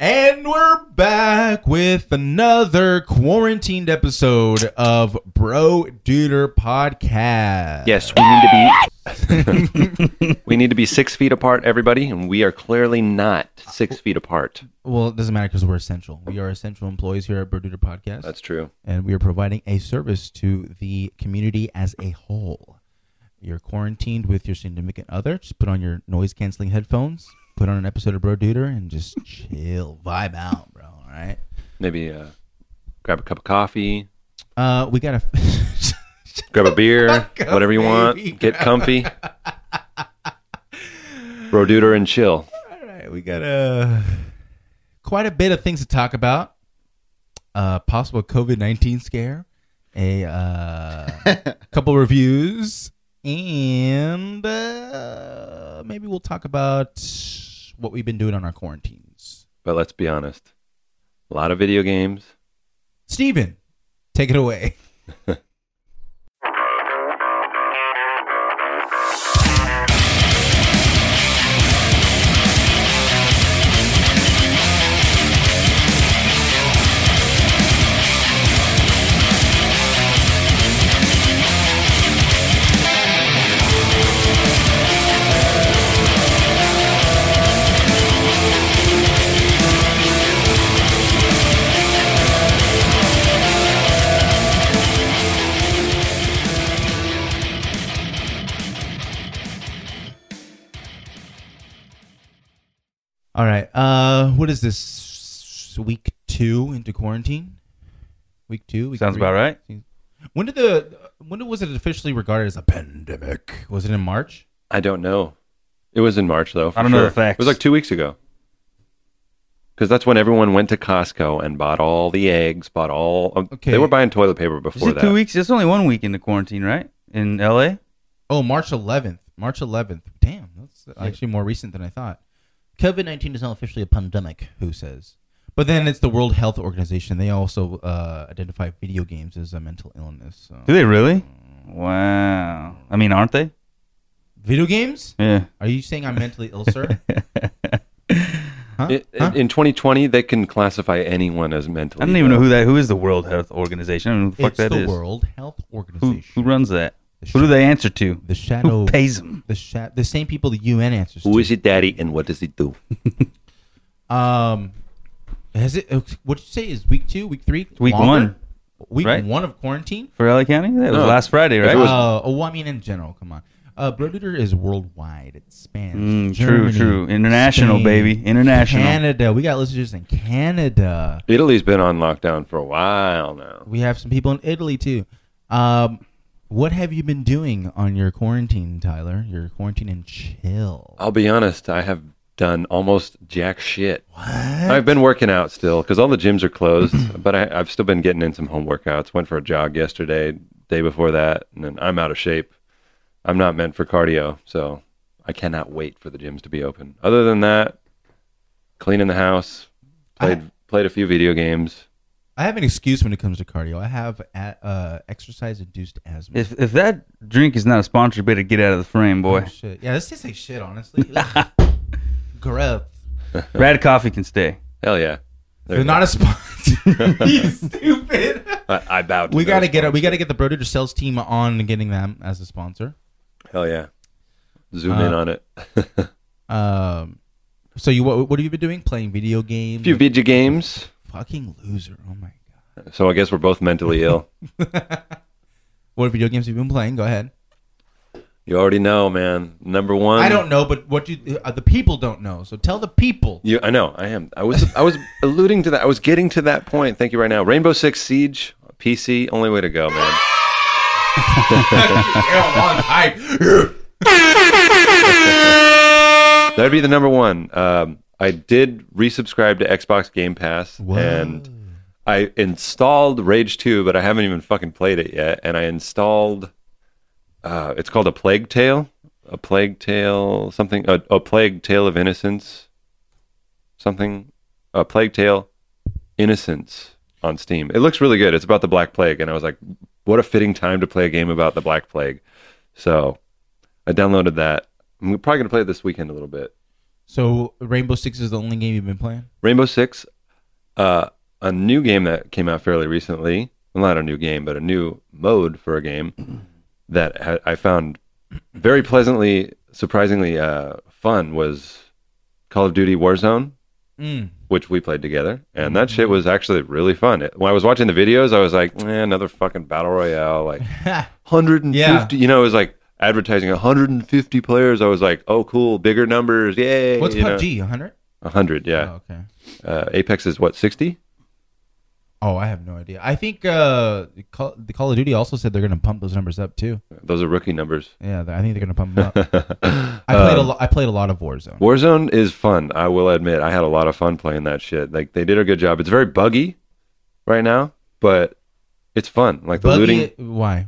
And we're back with another quarantined episode of Bro Duder Podcast. Yes, we need to be we need to be six feet apart, everybody, and we are clearly not six feet apart. Well, it doesn't matter because we're essential. We are essential employees here at Bro Duder Podcast. That's true. and we are providing a service to the community as a whole. You're quarantined with your significant other. Just put on your noise canceling headphones, put on an episode of Bro Duder, and just chill, vibe out, bro. All right. Maybe uh, grab a cup of coffee, Uh, we gotta. grab a beer, up, whatever you want. baby. Get comfy. Broduder and chill. All right, we got uh, quite a bit of things to talk about. Uh, possible COVID nineteen scare, a uh, couple reviews, and uh, maybe we'll talk about what we've been doing on our quarantines. But let's be honest. A lot of video games. Steven, take it away. All right. Uh, what is this? Week two into quarantine. Week two. Week Sounds three? about right. When did the when was it officially regarded as a pandemic? Was it in March? I don't know. It was in March though. for I don't know the facts. It was like two weeks ago. Because that's when everyone went to Costco and bought all the eggs, bought all. Um, Okay. They were buying toilet paper Is before it that. two weeks? It's only one week into quarantine, right? In L.A. Oh, March 11th. March 11th. Damn, that's actually more recent than I thought. COVID 19 is not officially a pandemic, who says? But then it's the World Health Organization. They also uh, identify video games as a mental illness. So. Do they really? Wow. I mean, aren't they? Video games? Yeah. Are you saying I'm mentally ill, sir? Huh? It- Huh? In 2020, they can classify anyone as mentally. I don't even know who that. Who is the World Health Organization? I don't know who the fuck it's that the is. World Health Who Organization. who runs that? The Who do they answer to? The shadow Who pays them? the sha- the same people the UN answers Who to. is it, Daddy, and what does he do? Um, has it? uh, What did you say? Is week two, week three, Week Longer? one week right? one of quarantine? for LA County. That was No. last Friday, right? was- Uh, oh, well, I mean in general. Come on. Uh, Broduder is worldwide. It spans Mm, true, Germany, true. International, Spain, baby. International. Canada. We got listeners in Canada. Italy's been on lockdown for a while now. We have some people in Italy too. Um, what have you been doing on your quarantine, Tyler? Your quarantine and chill. I'll be honest, I have done almost jack shit. What? I've been working out still because all the gyms are closed, but I, I've still been getting in some home workouts. Went for a jog yesterday, day before that, and then I'm out of shape. I'm not meant for cardio, so I cannot wait for the gyms to be open. Other than that, cleaning the house, played played a few video games. I have an excuse when it comes to cardio. I have uh, exercise-induced asthma. If if that drink is not a sponsor, you better get out of the frame, boy. Oh, shit. Yeah, this tastes like shit. Honestly, Ugh. gross. Rad Coffee can stay. Hell yeah! There They're you not a sponsor. you stupid. I, I bowed. To We gotta get sponsor. we gotta get the Broder sales team on getting them as a sponsor. Hell yeah! Zoom Uh, in on it. Um, so you what, what have you been doing? Playing video games? a few video games. Fucking loser. Oh my god. So I guess we're both mentally ill. What video games have you been playing? Go ahead. You already know, man. Number one. I don't know, but what you uh, the people don't know. So tell the people. You, I know. I am. I was. I was alluding to that. I was getting to that point. Thank you. Right now, Rainbow Six Siege PC. Only way to go, man. That'd be the number one. Um, I did resubscribe to Xbox Game Pass, Whoa. and I installed Rage Two, but I haven't even fucking played it yet. And I installed. Uh, it's called a Plague Tale. A Plague Tale. Something. A, a Plague Tale of Innocence. Something. A Plague Tale. Innocence on Steam. It looks really good. It's about the Black Plague, and I was like, what a fitting time to play a game about the Black Plague. So I downloaded that. I'm probably gonna play it this weekend a little bit. So Rainbow Six is the only game you've been playing. Rainbow Six, uh, a new game that came out fairly recently. Well, not a new game, but a new mode for a game that ha- I found very pleasantly, surprisingly uh, fun was Call of Duty Warzone, Mm. which we played together, and that shit was actually really fun. It- When I was watching the videos, I was like, eh, another fucking battle royale, like 150. Yeah. You know, it was like advertising 150 players. I was like, oh, cool, bigger numbers, yay! What's you. PUBG? 100? 100, yeah. Oh, okay. Uh, Apex is what 60. Oh, I have no idea. I think uh, Call, the Call of Duty also said they're going to pump those numbers up too. Those are rookie numbers. Yeah, I think they're going to pump them up. I played a Um, lot. I played a lot of Warzone. Warzone is fun. I will admit, I had a lot of fun playing that shit. Like they did a good job. It's very buggy right now, but it's fun. Like the Buggy- looting. Why?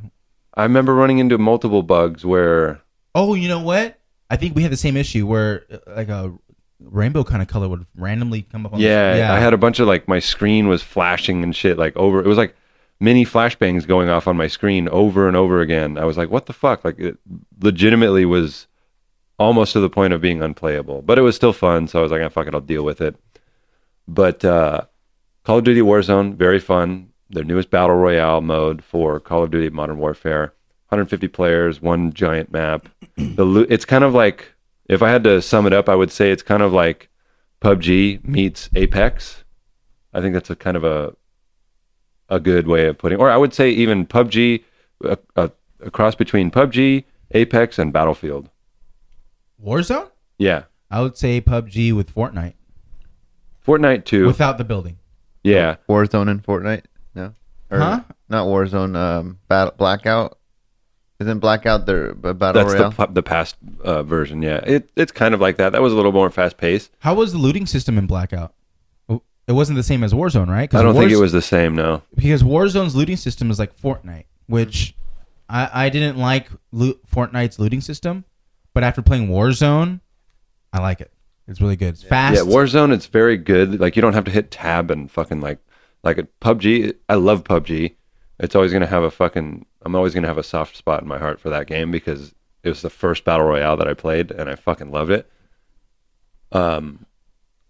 I remember running into multiple bugs where Oh, you know what? I think we had the same issue where uh, like a rainbow kind of color would randomly come up on. yeah, the, yeah. I had a bunch of like my screen was flashing and shit like over. It was like mini flashbangs going off on my screen over and over again. I was like, what the fuck? Like it legitimately was almost to the point of being unplayable, but it was still fun. So I was like, ah, fuck it, I'll deal with it. But uh, Call of Duty Warzone, very fun. Their newest battle royale mode for Call of Duty Modern Warfare. 150 players, one giant map. The loo- it's kind of like if I had to sum it up, I would say it's kind of like PUBG meets Apex. I think that's a kind of a a good way of putting, or I would say even PUBG, a, a, a cross between PUBG, Apex, and Battlefield. Warzone. Yeah, I would say PUBG with Fortnite Fortnite too. without the building. yeah, Warzone and Fortnite? No. Or Huh? Not Warzone. Um, Battle Blackout. Isn't Blackout their b- battle that's royale? the the past uh, version. Yeah, it it's kind of like that. That was a little more fast paced. How was the looting system in Blackout? Oh, It wasn't the same as Warzone, right? I don't think it was the same. No. because Warzone's looting system is like Fortnite, which I, I didn't like loot, Fortnite's looting system, but after playing Warzone, I like it. It's really good. It's fast. Yeah, Warzone. It's very good. Like you don't have to hit tab and fucking like like a PUBG. I love PUBG. It's always gonna have a fucking. I'm always gonna have a soft spot in my heart for that game because it was the first battle royale that I played and I fucking loved it. Um,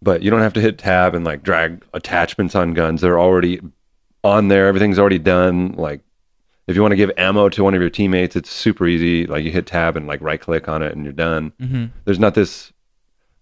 but you don't have to hit tab and like drag attachments on guns. They're already on there. Everything's already done. Like if you want to give ammo to one of your teammates, it's super easy. Like you hit tab and like right click on it and you're done. hmm There's not this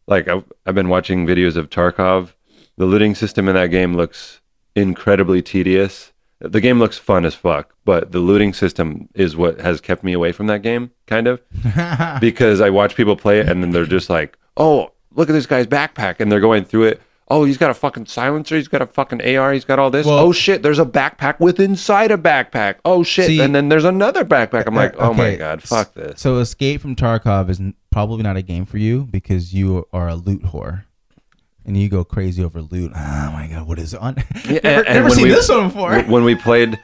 like I've, I've been watching videos of Tarkov. The looting system in that game looks incredibly tedious. The game looks fun as fuck, but the looting system is what has kept me away from that game, kind of, because I watch people play it and then they're just like, "Oh, look at this guy's backpack," and they're going through it. Oh, he's got a fucking silencer. He's got a fucking AR. He's got all this. Well- oh shit! There's a backpack with inside a backpack. Oh shit! See- and then there's another backpack. I'm like, uh, oh my god, fuck this. So Escape from Tarkov is probably not a game for you because you are a loot whore. And you go crazy over loot. Ah, oh my god, what is on? Yeah, never and- never seen we- this one before. when we played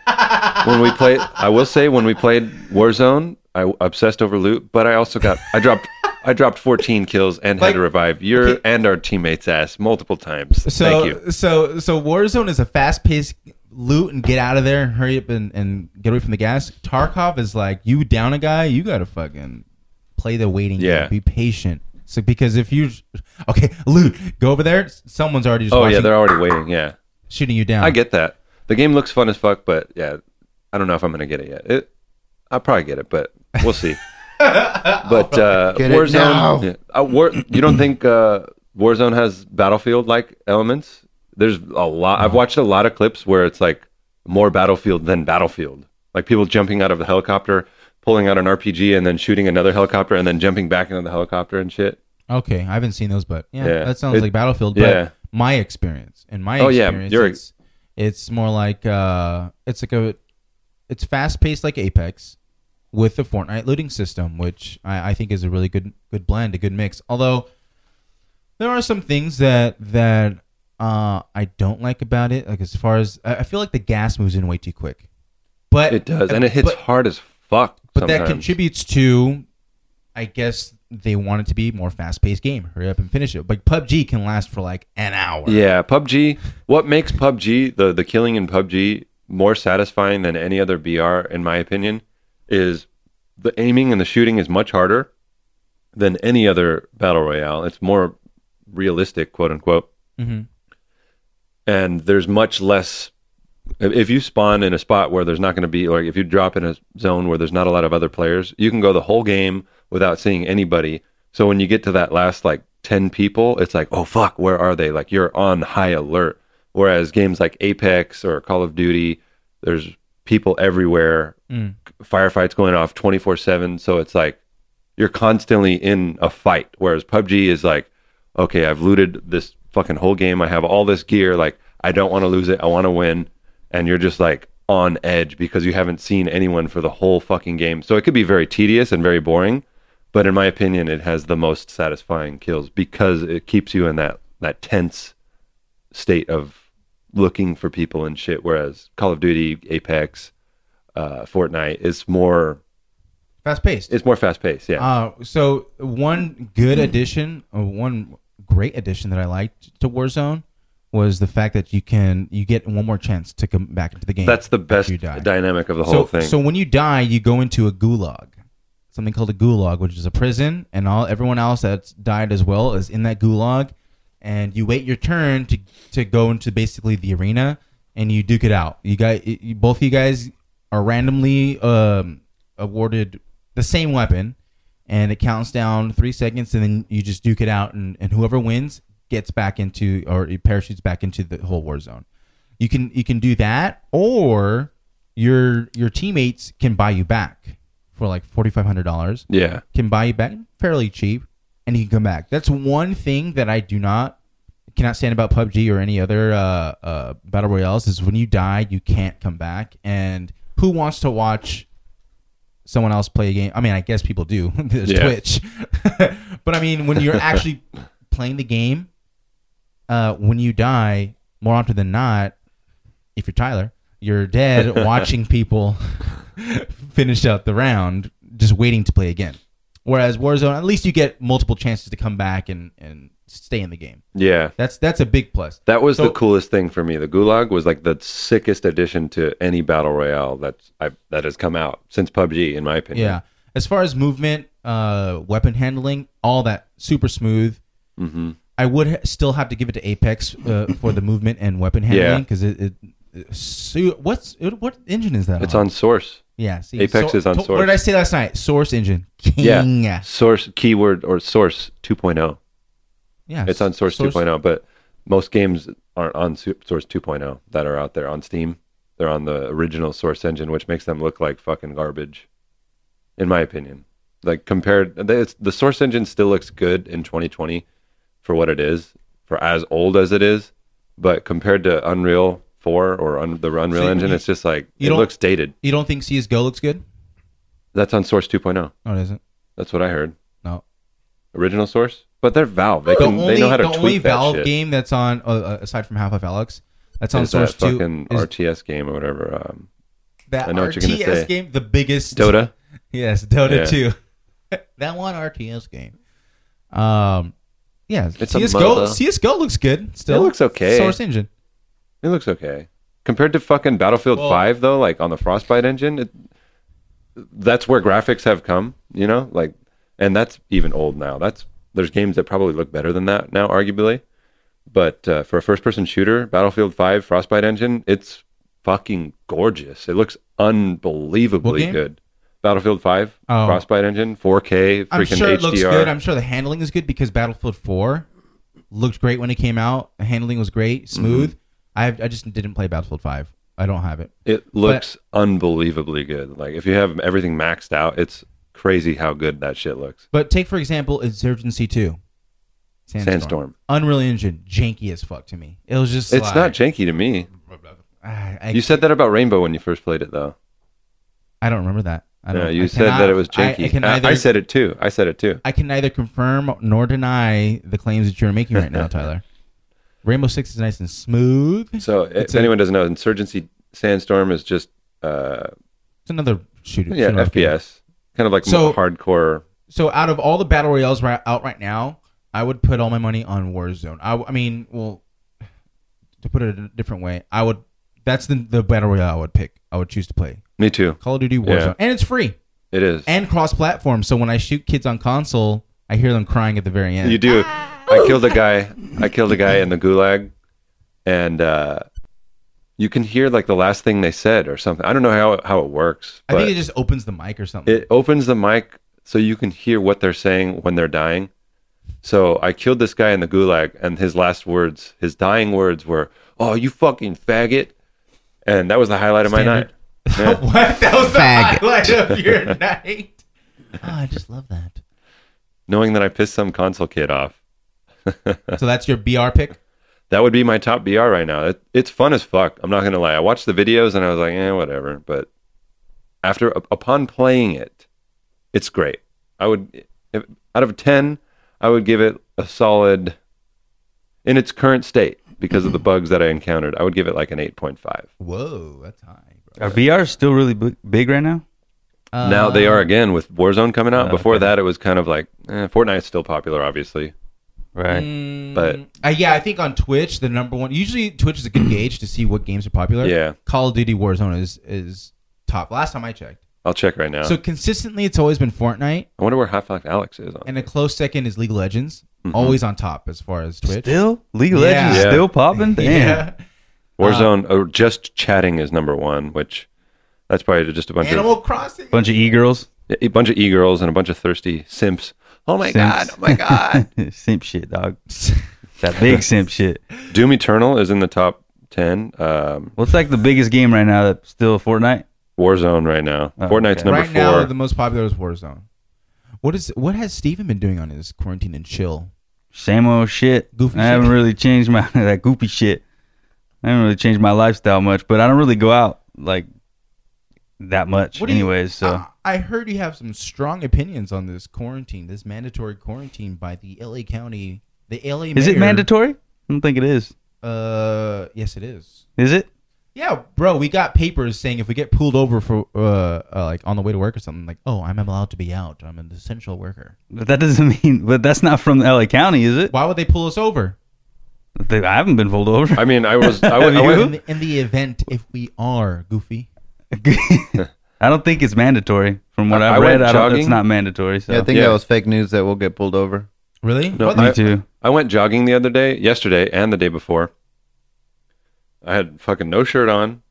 when we played i will say when we played warzone i obsessed over loot but i also got i dropped i dropped 14 kills and Like- had to revive your okay. and our teammates ass multiple times So thank you so so Warzone is a fast paced loot and get out of there, hurry up and, and get away from the gas. Tarkov is like you down a guy, you gotta fucking play the waiting Yeah. game. Be patient. So because if you okay, loot, go over there, someone's already just oh watching, yeah they're already waiting yeah. Shooting you down. i get that. The game looks fun as fuck but yeah i don't know if i'm gonna get it yet. It i'll probably get it but we'll see. But uh Get it warzone yeah. Uh, War, you don't think uh warzone has battlefield like elements? There's a lot i've watched a lot of clips where it's like more battlefield than battlefield. Like people jumping out of the helicopter pulling out an rpg and then shooting another helicopter and then jumping back into the helicopter and shit Okay, I haven't seen those, but yeah, Yeah. that sounds It- like Battlefield. But yeah. my experience, in my Oh, yeah, experience, it's, it's more like uh, it's like a, it's fast paced like Apex, with the Fortnite looting system, which I, I think is a really good good blend, a good mix. Although there are some things that that uh, I don't like about it. Like as far as I I feel like the gas moves in way too quick, but it does and it hits but- hard as fuck but that sometimes. contributes to i guess they want it to be more fast-paced game hurry up and finish it but pubg can last for like an hour Yeah, PUBG. What makes PUBG the the killing in PUBG more satisfying than any other BR, in my opinion, is the aiming and the shooting is much harder than any other battle royale. It's more realistic, quote unquote. hmm and there's much less if you spawn in a spot where there's not going to be like if you drop in a zone where there's not a lot of other players you can go the whole game without seeing anybody. So when you get to that last like 10 people it's like oh fuck where are they? Like you're on high alert. Whereas games like apex or call of duty there's people everywhere. Mm. firefights going off 24/7 so it's like you're constantly in a fight. Whereas PUBG is like okay I've looted this fucking whole game. I have all this gear. Like I don't want to lose it. I want to win and you're just like on edge because you haven't seen anyone for the whole fucking game so it could be very tedious and very boring but in my opinion it has the most satisfying kills because it keeps you in that that tense state of looking for people and shit whereas Call of Duty Apex uh, Fortnite is more Fast paced. it's more fast paced. Yeah, Uh, so one good addition, or one great addition that I liked to Warzone was the fact that you can you get one more chance to come back into the game. that's the best you die. dynamic of the so, whole thing. So when you die, you go into a gulag, something called a gulag, which is a prison, and all everyone else that's died as well is in that gulag, and you wait your turn to to go into basically the arena, and you duke it out. You guys, you, both of you guys are randomly um, awarded the same weapon, and it counts down three seconds, and then you just duke it out, and, and whoever wins gets back into or it parachutes back into the whole war zone. You can you can do that, or your your teammates can buy you back for like forty five hundred dollars. yeah, Can buy you back fairly cheap, and you can come back. That's one thing that I do not cannot stand about PUBG or any other uh, uh, battle royales is when you die, you can't come back. And who wants to watch someone else play a game? I mean, I guess people do. There's Twitch, but I mean, when you're actually playing the game, uh, when you die, more often than not, if you're Tyler, you're dead watching people finish out the round, just waiting to play again. Whereas Warzone, at least you get multiple chances to come back and, and stay in the game. yeah. That's that's a big plus. That was So- the coolest thing for me. The Gulag was like the sickest addition to any battle royale that's I, that has come out since PUBG, in my opinion. Yeah. As far as movement, uh, weapon handling, all that super smooth. hmm I would ha- still have to give it to Apex uh, for the movement and weapon handling because it, it, su- what's it, what engine is that? It's on Source. Yeah, see, Apex is on to- Source. What did I say last night? Source engine. Yeah. Source keyword or Source 2.0. Yeah, It's on Source, 2.0, but most games aren't on Source 2.0 that are out there on Steam. They're on the original Source engine, which makes them look like fucking garbage, in my opinion. Like compared, it's, the Source engine still looks good in 2020 for what it is, for as old as it is, but compared to Unreal 4 or un, the Unreal So engine, you- it's just like it looks dated. You don't think CS:GO looks good? That's on Source 2.0. No, it isn't. That's what I heard. No. Original Source, but they're Valve. They The can, only they know how to the tweak only Valve shit. game that's on uh, uh, aside from Half Life Alyx that's on is Source that Two fucking is RTS game or whatever. Um, that I know what you're gonna RTS say. game, the biggest Dota. Yes, Dota Yeah. Two. that one RTS game. Um, yeah, It's CS:GO. CS:GO looks good. Still, It looks okay. Source engine. It looks okay compared to fucking Battlefield Well- Five though. Like on the Frostbite engine, it, that's where graphics have come. You know, like, and that's even old now. That's there's games that probably look better than that now, arguably. But uh, for a first-person shooter, Battlefield Five Frostbite engine, it's fucking gorgeous. It looks unbelievably good. Battlefield Five Oh. Frostbite engine, 4K, freaking I'm sure it HDR. looks good. I'm sure the handling is good because Battlefield 4 looked great when it came out. The handling was great, smooth. Mm-hmm. I I just didn't play Battlefield 5. I don't have it. It looks unbelievably good. Like if you have everything maxed out, it's crazy how good that shit looks. But take for example Insurgency 2. Sandstorm. Unreal Engine, janky as fuck to me. It was just It's like, not janky to me. I, I, You said that about Rainbow when you first played it, though. I don't remember that. I don't, Yeah, you I said that it was I- janky. I, can I, neither, I said it too. I said it too. I can neither confirm nor deny the claims that you're making right now, Tyler. Rainbow Six is nice and smooth. So It's if a- anyone doesn't know, Insurgency Sandstorm is just uh, It's another shooter. yeah shoot 'em up game. FPS, kind of like So- more hardcore. So out of all the battle royales right, out right now, I would put all my money on Warzone. I mean, well, to put it a different way, I would. That's the the battle royale I would pick. I would choose to play Me too. Call of Duty Warzone, Yeah. and it's free It is. and cross platform. So when I shoot kids on console, I hear them crying at the very end. you do. I killed a guy. I killed a guy in the gulag, and uh, you can hear like the last thing they said or something. I don't know how how it works, I think it just opens the mic or something. it opens the mic so you can hear what they're saying when they're dying. So I killed this guy in the gulag, and his last words, his dying words were, "Oh, you fucking faggot," and that was the highlight of my Standard. night. Yeah. what? That was the Fag. highlight of your night. Oh, I just love that. Knowing that I pissed some console kid off. So that's your BR pick. That would be my top BR right now. It, it's fun as fuck. I'm not gonna lie. I watched the videos and I was like, eh, whatever. But after upon playing it, it's great. I would, if, out of ten, I would give it a solid. In its current state, because of the bugs that I encountered, I would give it like an eight point five. Whoa, that's high. Bro. Are BR still really big, big right now? now they are again with Warzone coming out. Oh, Before okay. that, it was kind of like eh, Fortnite's still popular, obviously. Right. Mm, But- uh, yeah, I think on Twitch the number one. Usually Twitch is a good gauge to see what games are popular. Yeah. Call of Duty Warzone is is top. Last time I checked. I'll check right now. So consistently, it's always been Fortnite, I wonder where Half Life Alyx is on. and a close second is League of Legends. Mhm. Always on top as far as Twitch. Still, League of Yeah. Legends Yeah. still popping. Damn. Yeah. Warzone, or just chatting is number one, which that's probably just a bunch Animal of Crossing. Bunch of e girls. a bunch of e girls and a bunch of thirsty simps. Oh my god! Oh my god! simp shit, dog. That big simp shit. Doom Eternal is in the top ten. Um, What's like the biggest game right now that's still Fortnite? Warzone right now. Oh, Fortnite's okay. number right four. now, the most popular is Warzone. What is what has Steven been doing on his quarantine and chill? Same old shit. Goofy I haven't shit. really changed my that goofy shit. I haven't really changed my lifestyle much, but I don't really go out like that much, What do you- anyways. So Uh, I heard you have some strong opinions on this quarantine, this mandatory quarantine by the LA County, the LA. is it mayor. mandatory? I don't think it is. Uh, yes, it is. Is it? Yeah, bro, we got papers saying if we get pulled over for uh, uh like on the way to work or something, like, oh, I'm allowed to be out. I'm an essential worker. But that doesn't mean. But that's not from LA County, is it? Why would they pull us over? They- I haven't been pulled over. I mean, I was. I, went, I You? went. In the, in the event if we are goofy. I don't think it's mandatory. From what I- I've I went read, I don't, it's not mandatory. So Yeah, I think Yeah. that was fake news that we'll get pulled over. Really? No, What me I- too. I went jogging the other day, yesterday, and the day before. I had fucking no shirt on,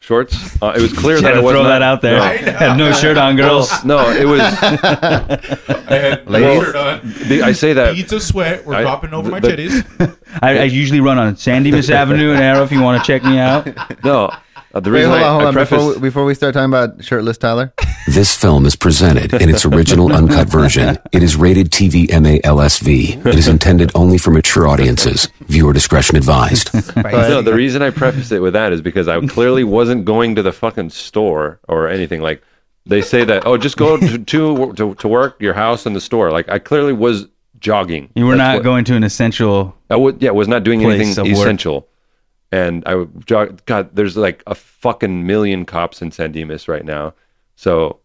shorts. Uh, it was clear Had that to I was throw not, that out there. No, I. Had no shirt on, girls. no, it was. I had Ladies? shirt on. the- I say that Beads of sweat were I- dropping over the- my the- titties. I, I usually run on San Dimas Avenue in Arrow if you want to check me out. no. Uh, the Wait, reason hold I, on, hold I on. prefaced, Before we, before we start talking about shirtless Tyler, This film is presented in its original uncut version. It is rated TV MA LSV. It is intended only for mature audiences. Viewer discretion advised. no, the reason I preface it with that is because I clearly wasn't going to the fucking store or anything. Like they say that, oh, just go to to, to, to work, your house, and the store. Like I clearly was jogging. You were That's not what- going to an essential. I would, yeah, was not doing place anything of work. essential. And I jog. God, there's like a fucking million cops in San Dimas right now. So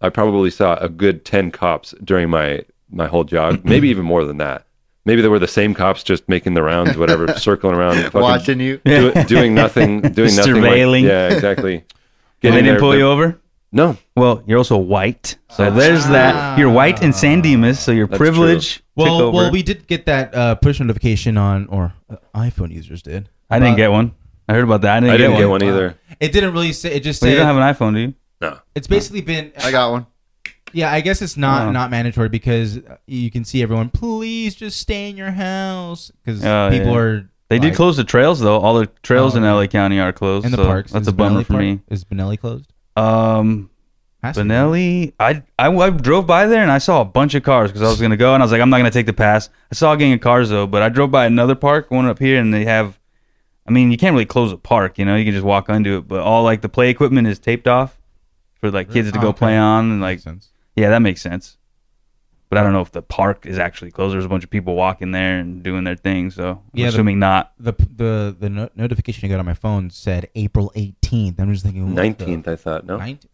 I probably saw a good ten cops during my my whole jog, maybe even more than that. Maybe they were the same cops just making the rounds, whatever, circling around, fucking watching you. do, doing nothing, doing nothing. like- Surveilling. yeah, exactly. And they didn't pull you over? No, Well, you're also white. So there's that. You're white in San Dimas, so your That's privilege took well, well, we did get that uh, push notification on, or uh, iPhone users did. I didn't get one. I heard about that. I didn't, I didn't get, get one. one either. It didn't really say. It just Well, you said don't have an iPhone, do you? No, it's basically been. I got one. Yeah, I guess it's not Oh. not mandatory because uh, you can see everyone. Please just stay in your house because Oh, people yeah. are. They did like- close the trails though. All the trails Oh, in yeah. LA County are closed. in the so parks. That's Is a bummer Bonelli for park- me. Is Bonelli closed? Um, Has to be. Bonelli, I, I I drove by there and I saw a bunch of cars because I was gonna go and I was like, I'm not gonna take the pass. I saw a gang of cars though, but I drove by another park, one up here, and they have. I mean, you can't really close a park, you know. You can just walk onto it, but all like the play equipment is taped off for like kids to Oh, go okay. play on, and like Makes sense. yeah, that makes sense. But I don't know if the park is actually closed. There's a bunch of people walking there and doing their thing, so I'm Yeah, the- assuming not. The the the no- notification I got on my phone said April 18th. I'm just thinking what the- nineteenth. I thought no. 19th?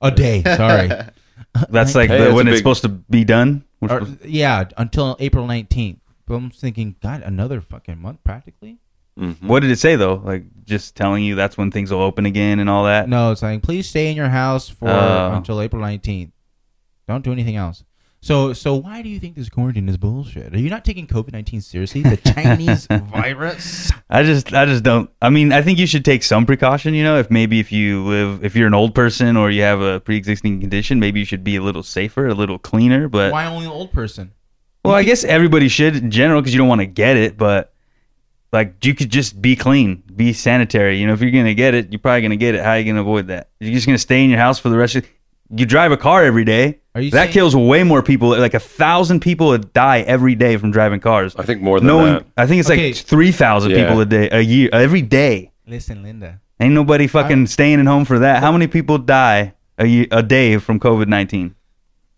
A day. Sorry. That's like Hey, the, that's when a it's supposed to be done. Or- supposed- yeah, until April 19th. But I'm thinking, God, another fucking month practically. Mhm. What did it say though? Like just telling you that's when things will open again and all that. No, it's like please stay in your house for Oh. until April 19th. Don't do anything else. So, so why do you think this quarantine is bullshit? Are you not taking COVID nineteen seriously? The Chinese virus. I just I just don't. I mean, I think you should take some precaution. You know, if maybe if you live, if you're an old person or you have a pre-existing condition, maybe you should be a little safer, a little cleaner. But Why only an old person? well, I guess everybody should in general because you don't want to get it. But like, you could just be clean, be sanitary. You know, if you're gonna get it, you're probably gonna get it. How are you gonna avoid that? You're just gonna stay in your house for the rest of. You drive a car every day. Are you that saying- kills way more people. Like a thousand people would die every day from driving cars. I think more than no that. one. I think it's Okay. like three thousand Yeah. people a day, a year, every day. Listen, Linda. Ain't nobody fucking staying at home for that. How many people die a year, a day from COVID nineteen?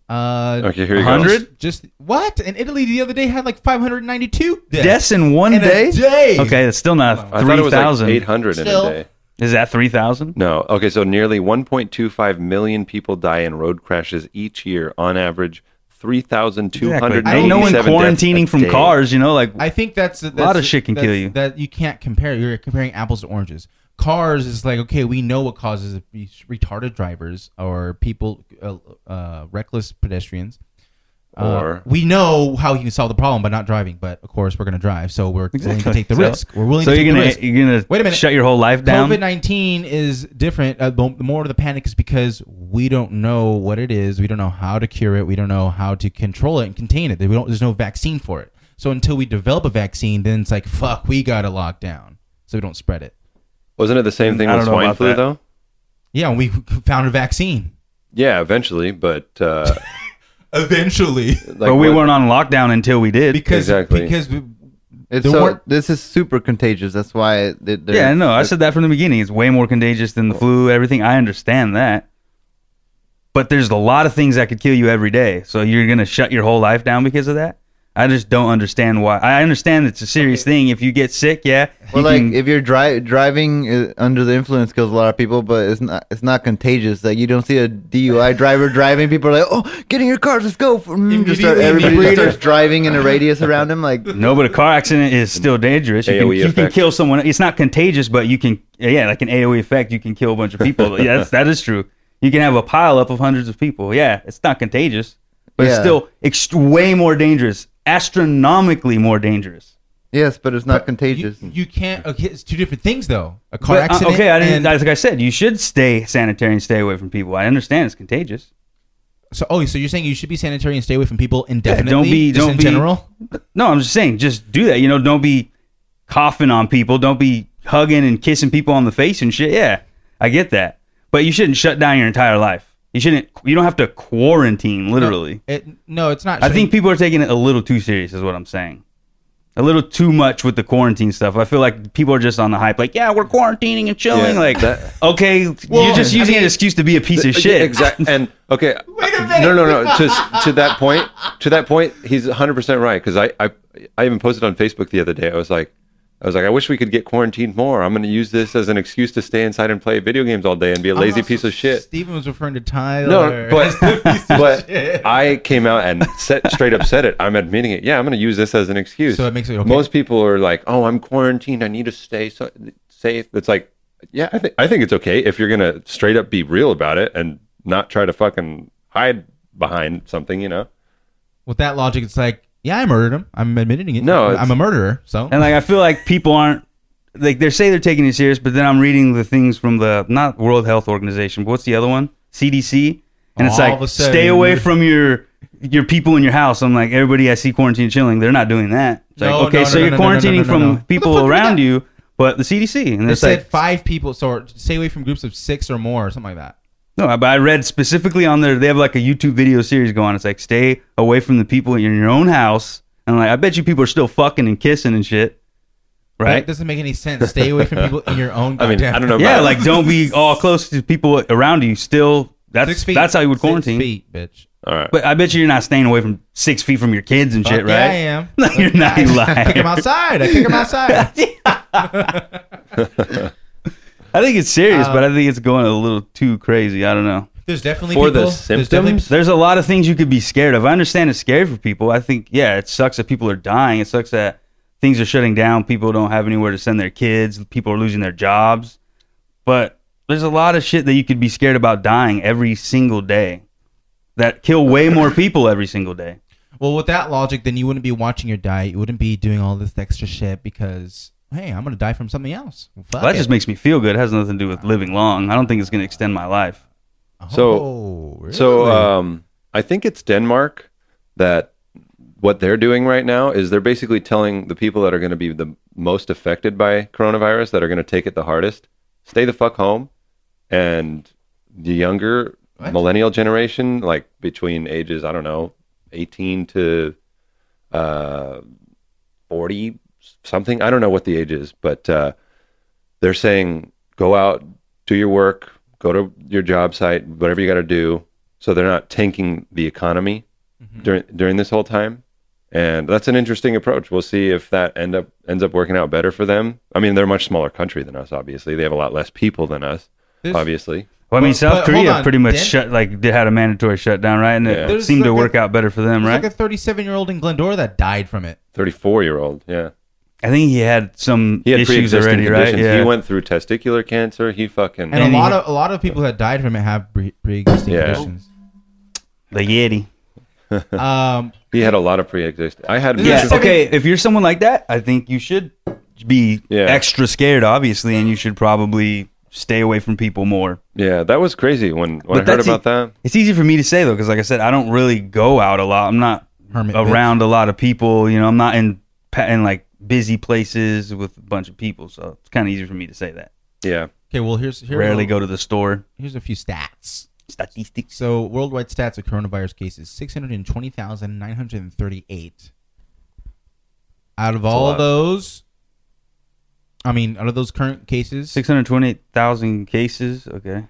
Uh, Okay, here you go. 100? Just what? And Italy the other day had like 592 deaths. Deaths in one In a day? day. Okay, that's still not I thought it was like thousand. 800 in a day. Is that three thousand? No. Okay, so nearly 1.25 million people die in road crashes each year. On average, 3,200. Ain't no one quarantining from cars. You know, like I think that's, that's lot of shit can that's- kill you. That you can't compare. You're comparing apples to oranges. Cars is like okay, we know what causes retarded drivers or people, uh, uh, reckless pedestrians. Uh, Or- we know how you can solve the problem by not driving, but of course we're going to drive, so we're willing to take the So- risk. We're willing So to you're take the risk. you're gonna Wait a minute. shut your whole life down. COVID nineteen is different. Uh, the more of the panic is because we don't know what it is. We don't know how to cure it. We don't know how to control it and contain it. We don't. There's no vaccine for it. So until we develop a vaccine, then it's like fuck. We got to lock down so we don't spread it. Wasn't it the same thing I with don't know swine about flu, that. though? Yeah, we found a vaccine Yeah, eventually, but uh, eventually like but we what- weren't on lockdown until we did. because Exactly. because we, It's There so weren't- this is super contagious. That's why. They, they're- yeah, no, I said that from the beginning. It's way more contagious than the flu. Everything. I understand that. But there's a lot of things that could kill you every day. So you're gonna shut your whole life down because of that? I just don't understand why. I understand it's a serious thing. If you get sick, yeah. Well, you like can- if you're dri- driving uh, under the influence kills a lot of people, but it's not it's not contagious. Like you don't see a DUI driver driving. People are like, "Oh, get in your cars, let's go!" Mm, just start, everybody just starts driving in a radius around him. Like No, but a car accident is still dangerous. You, can, you can kill someone. It's not contagious, but you can, yeah, like an AOE effect. You can kill a bunch of people. yeah, that's, that is true. You can have a pile up of hundreds of people. Yeah, it's not contagious, but it's still ext- way more dangerous, astronomically more dangerous. yes, but it's not you, contagious. you can't. Okay, it's two different things though. A car But, uh, accident. okay, I didn't. and- Like I said, you should stay sanitary and stay away from people. I understand it's contagious. so oh, so you're saying you should be sanitary and stay away from people indefinitely? don't be- just don't in be- general. No, I'm just saying, just do that. You know, don't be coughing on people. Don't be hugging and kissing people on the face and shit. Yeah, I get that, but you shouldn't shut down your entire life. You shouldn't. You don't have to quarantine literally. It, no, it's not. I think people are taking it a little too serious, is what I'm saying. A little too much with the quarantine stuff. I feel like people are just on the hype, like, yeah, we're quarantining and chilling. Yeah, like, that- okay, Well, you're just I using mean- an excuse to be a piece of shit. Exactly. And okay, Wait a minute. no, no, no. To to that point, to that point, he's 100 percent right. Because I, I I even posted on Facebook the other day. I was like, I was like, I wish we could get quarantined more. I'm going to use this as an excuse to stay inside and play video games all day and be a lazy piece of shit. Steven was referring to Tyler. No, but but. I came out and set, straight up said it. I'm admitting it. Yeah, I'm going to use this as an excuse. So it makes it okay. Most people are like, "Oh, I'm quarantined. I need to stay so, safe." It's like, yeah, I think I think it's okay if you're going to straight up be real about it and not try to fucking hide behind something. You know? with that logic, it's like, yeah, I murdered him. I'm admitting it. No, I'm it's- a murderer. So And like I feel like people aren't like they say they're taking it serious, but then I'm reading the things from the not World Health Organization, but what's the other one? CDC. And it's All like of a sudden- stay away from your your people in your house. I'm like everybody I see quarantine chilling, they're not doing that. It's like No, okay, no, so no, you're no, no, no, no, quarantining no, no, from no. What the people fuck do we around you, but the CDC and it's said like five people. So stay away from groups of six or more, or something like that. No, but I read specifically on there they have like a YouTube video series going. It's like stay away from the people in your own house. And like I bet you people are still fucking and kissing and shit. That Right? doesn't make any sense. Stay away from people in your own. I mean, goddamn- I don't know. Yeah, about- like don't be all close to people around you. Still, that's Six feet. that's how you would Six quarantine. feet, bitch. All right. But I bet you you're not staying away from six feet from your kids and shit, Fuck yeah, I right? am. No, you're not. You I kick him outside. I kick him outside. I think it's serious, Uh, but I think it's going a little too crazy. I don't know. There's definitely For people, the there's definitely- symptoms? There's a lot of things you could be scared of. I understand it's scary for people. I think, yeah, it sucks that people are dying. It sucks that things are shutting down. People don't have anywhere to send their kids. People are losing their jobs. But there's a lot of shit that you could be scared about dying every single day. that kill way more people every single day. Well, with that logic, then you wouldn't be watching your diet. You wouldn't be doing all this extra shit because hey, I'm gonna die from something else. Well, fuck Well, that it. just makes me feel good. It has nothing to do with living long. I don't think it's going to extend my life. So- Oh, really? So um, I think it's Denmark that what they're doing right now is they're basically telling the people that are going to be the most affected by coronavirus that are going to take it the hardest, stay the fuck home, and the younger What? millennial generation, like between ages I don't know, eighteen to uh, forty something. I don't know what the age is, but uh, they're saying go out, do your work, go to your job site, whatever you got to do, so they're not tanking the economy during during this whole time. And that's an interesting approach. We'll see if that end up ends up working out better for them. I mean, they're a much smaller country than us. Obviously, they have a lot less people than us. There's- Obviously, Well, I mean, But- South Korea on, pretty much Den- shut like they had a mandatory shutdown, right? And Yeah. it There's seemed to like a- work out better for them, right? like a 37 year old in Glendora that died from it. thirty-four year old. Yeah, I think he had some he had issues pre-existing already, right? conditions. Yeah. He went through testicular cancer. He fucking And, And a he- lot of a lot of people that died from it have pre- pre-existing Yeah. conditions. the Yeti. Um, he had a lot of pre-existing. I had This Yeah. is Okay. If you're someone like that, I think you should be Yeah. extra scared, obviously, and you should probably stay away from people more. yeah, that was crazy when when But I heard that's e- about that. It's easy for me to say though, because like I said, I don't really go out a lot. I'm not Hermit around a lot of people. You know, I'm not in in like busy places with a bunch of people, so it's kind of easier for me to say that. Yeah, okay, well here's here Rarely go to the store. Here's a few stats. Statistics. So worldwide stats of coronavirus cases: 620,938. Out of a all lot. of those, I mean, out of those current cases Six hundred twenty-eight thousand cases. Okay.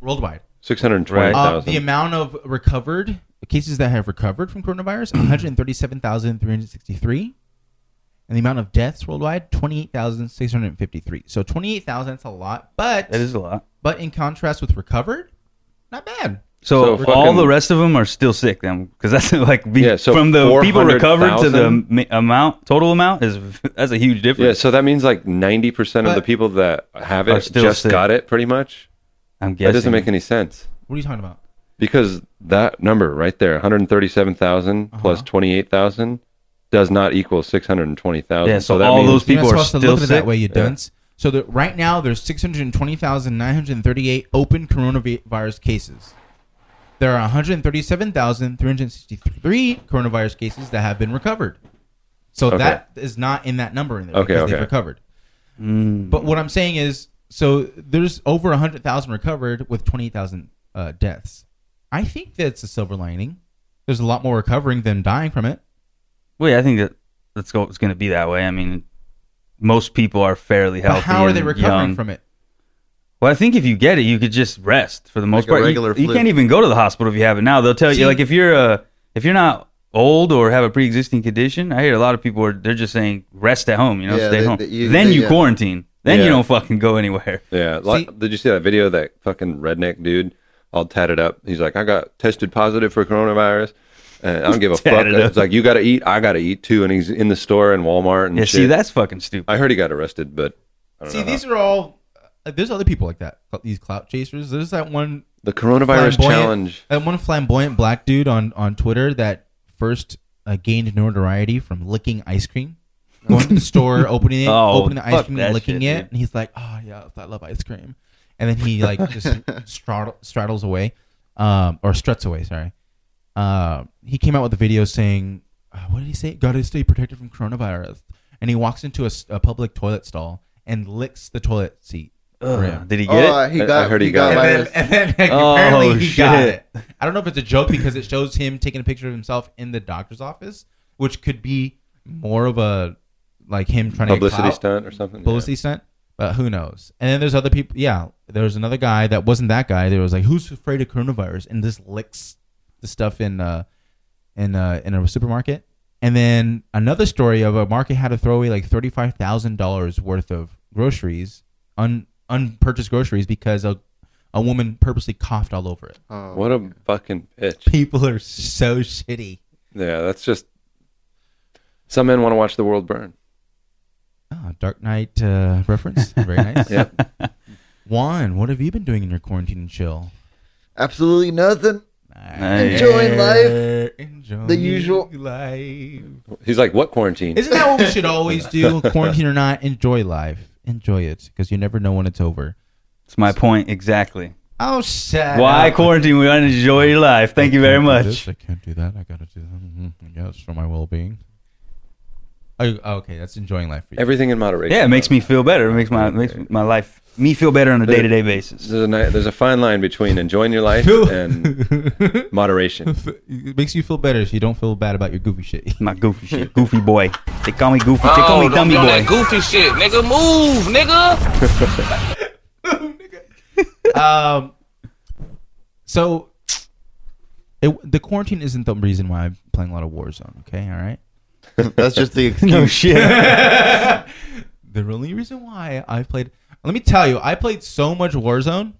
worldwide, six hundred twenty uh, thousand. the amount of recovered cases that have recovered from coronavirus: 137,363. And the amount of deaths worldwide, 28,653. So 28,000, that's a lot. But That is a lot. but in contrast with recovered, not bad. So, So all fucking- the rest of them are still sick then, because that's like be, Yeah, so from the people recovered to the 400,000? ma- amount total amount is that's a huge difference. Yeah, difference. so that means like ninety percent of the But- people that have Are it still just sick. got it, pretty much. I'm guessing That doesn't make any sense What are you talking about? because that number right there, one hundred thirty-seven thousand plus Uh-huh. twenty-eight thousand, does not equal six hundred and twenty thousand. Yeah, so that all means, those people You're are not supposed to still look at it sick. that way, you Yeah. dunce. So that right now there's 620,938 open coronavirus cases. There are 137,363 coronavirus cases that have been recovered. So Okay. that is not in that number in there Okay, because okay. they've recovered. Mm. But what I'm saying is, so there's over 100,000 recovered with 20,000 uh, deaths. I think that's a silver lining. There's a lot more recovering than dying from it. Well, yeah, I think that that's go, it's going to be that way. I mean, most people are fairly healthy. But how are they recovering young. from it? Well, I think if you get it, you could just rest for the most Like part. You- regular you, flu. can't even go to the hospital if you have it now. They'll tell See- you like if you're uh, if you're not old or have a pre-existing condition. I hear a lot of people are they're just saying rest at home. You know, Yeah, stay they- home. they- you- then they- you yeah. quarantine. Then Yeah. you don't fucking go anywhere. yeah. Like, did you see that video? of That fucking redneck dude, all tatted up. He's like, I got tested positive for coronavirus. And I don't give a fuck. Tatted up. It's like you got to eat. I got to eat too. And he's in the store and Walmart and Yeah, shit. see, that's fucking stupid. I heard he got arrested, but I don't See, know. these are all. Uh, there's other people like that. These clout chasers. There's that one the coronavirus challenge. That one flamboyant black dude on on Twitter that first uh, gained notoriety from licking ice cream, going to the store, opening it, Oh, opening the ice cream, and licking shit, it, dude. and he's like, "Oh yeah, I love ice cream," and then he like just straddle, straddles away, um, or struts away. Sorry. Uh, he came out with a video saying, uh, "What did he say? Got to stay protected from coronavirus." And he walks into a public toilet stall and licks the toilet seat. Ugh, did he Oh, get uh, it? he got. I heard he he got, got it. and then, and then Oh, apparently he got shit. it. I don't know if it's a joke because it shows him taking a picture of himself in the doctor's office, which could be more of a like him trying to Publicity stunt or something. Yeah. publicity stunt. But who knows? And then there's other people. Yeah, there was another guy that wasn't that guy. There was like, who's afraid of coronavirus? And this licks the stuff in uh in uh in a supermarket. And then another story of a market had to throw away like thirty five thousand dollars worth of groceries, un unpurchased groceries because a a woman purposely coughed all over it. Oh, What a fucking bitch. People are so shitty. Yeah, that's just. Some men want to watch the world burn. Oh, Dark Knight uh, reference. Very nice. Yep. Juan, what have you been doing in your quarantine and chill? absolutely nothing. Enjoying life. Enjoying The usual- life. He's like, what quarantine? Isn't that what we should always do? Quarantine or not, enjoy life. Enjoy it because you never know when it's over. It's my point exactly. Oh, shut Why up. quarantine? We want to enjoy your life. Thank you very can't do much. this, I can't do that. I gotta do that. Mm-hmm. Yeah, it's for my well-being. Oh, okay, that's enjoying life for you. Everything in moderation. Yeah, it makes me feel better. It makes my makes my life me feel better on a day to day basis. There's a, ni- there's a fine line between enjoying your life Phil- and moderation. it makes you feel better so you don't feel bad about your goofy shit. My goofy shit, goofy boy. They call me goofy. They call me Oh, don't dummy be on boy. that goofy shit, nigga. Move, nigga. um, so it, the quarantine isn't the reason why I'm playing a lot of Warzone. Okay, all right. That's just the excuse. No shit. The only reason why I played, let me tell you, I played so much Warzone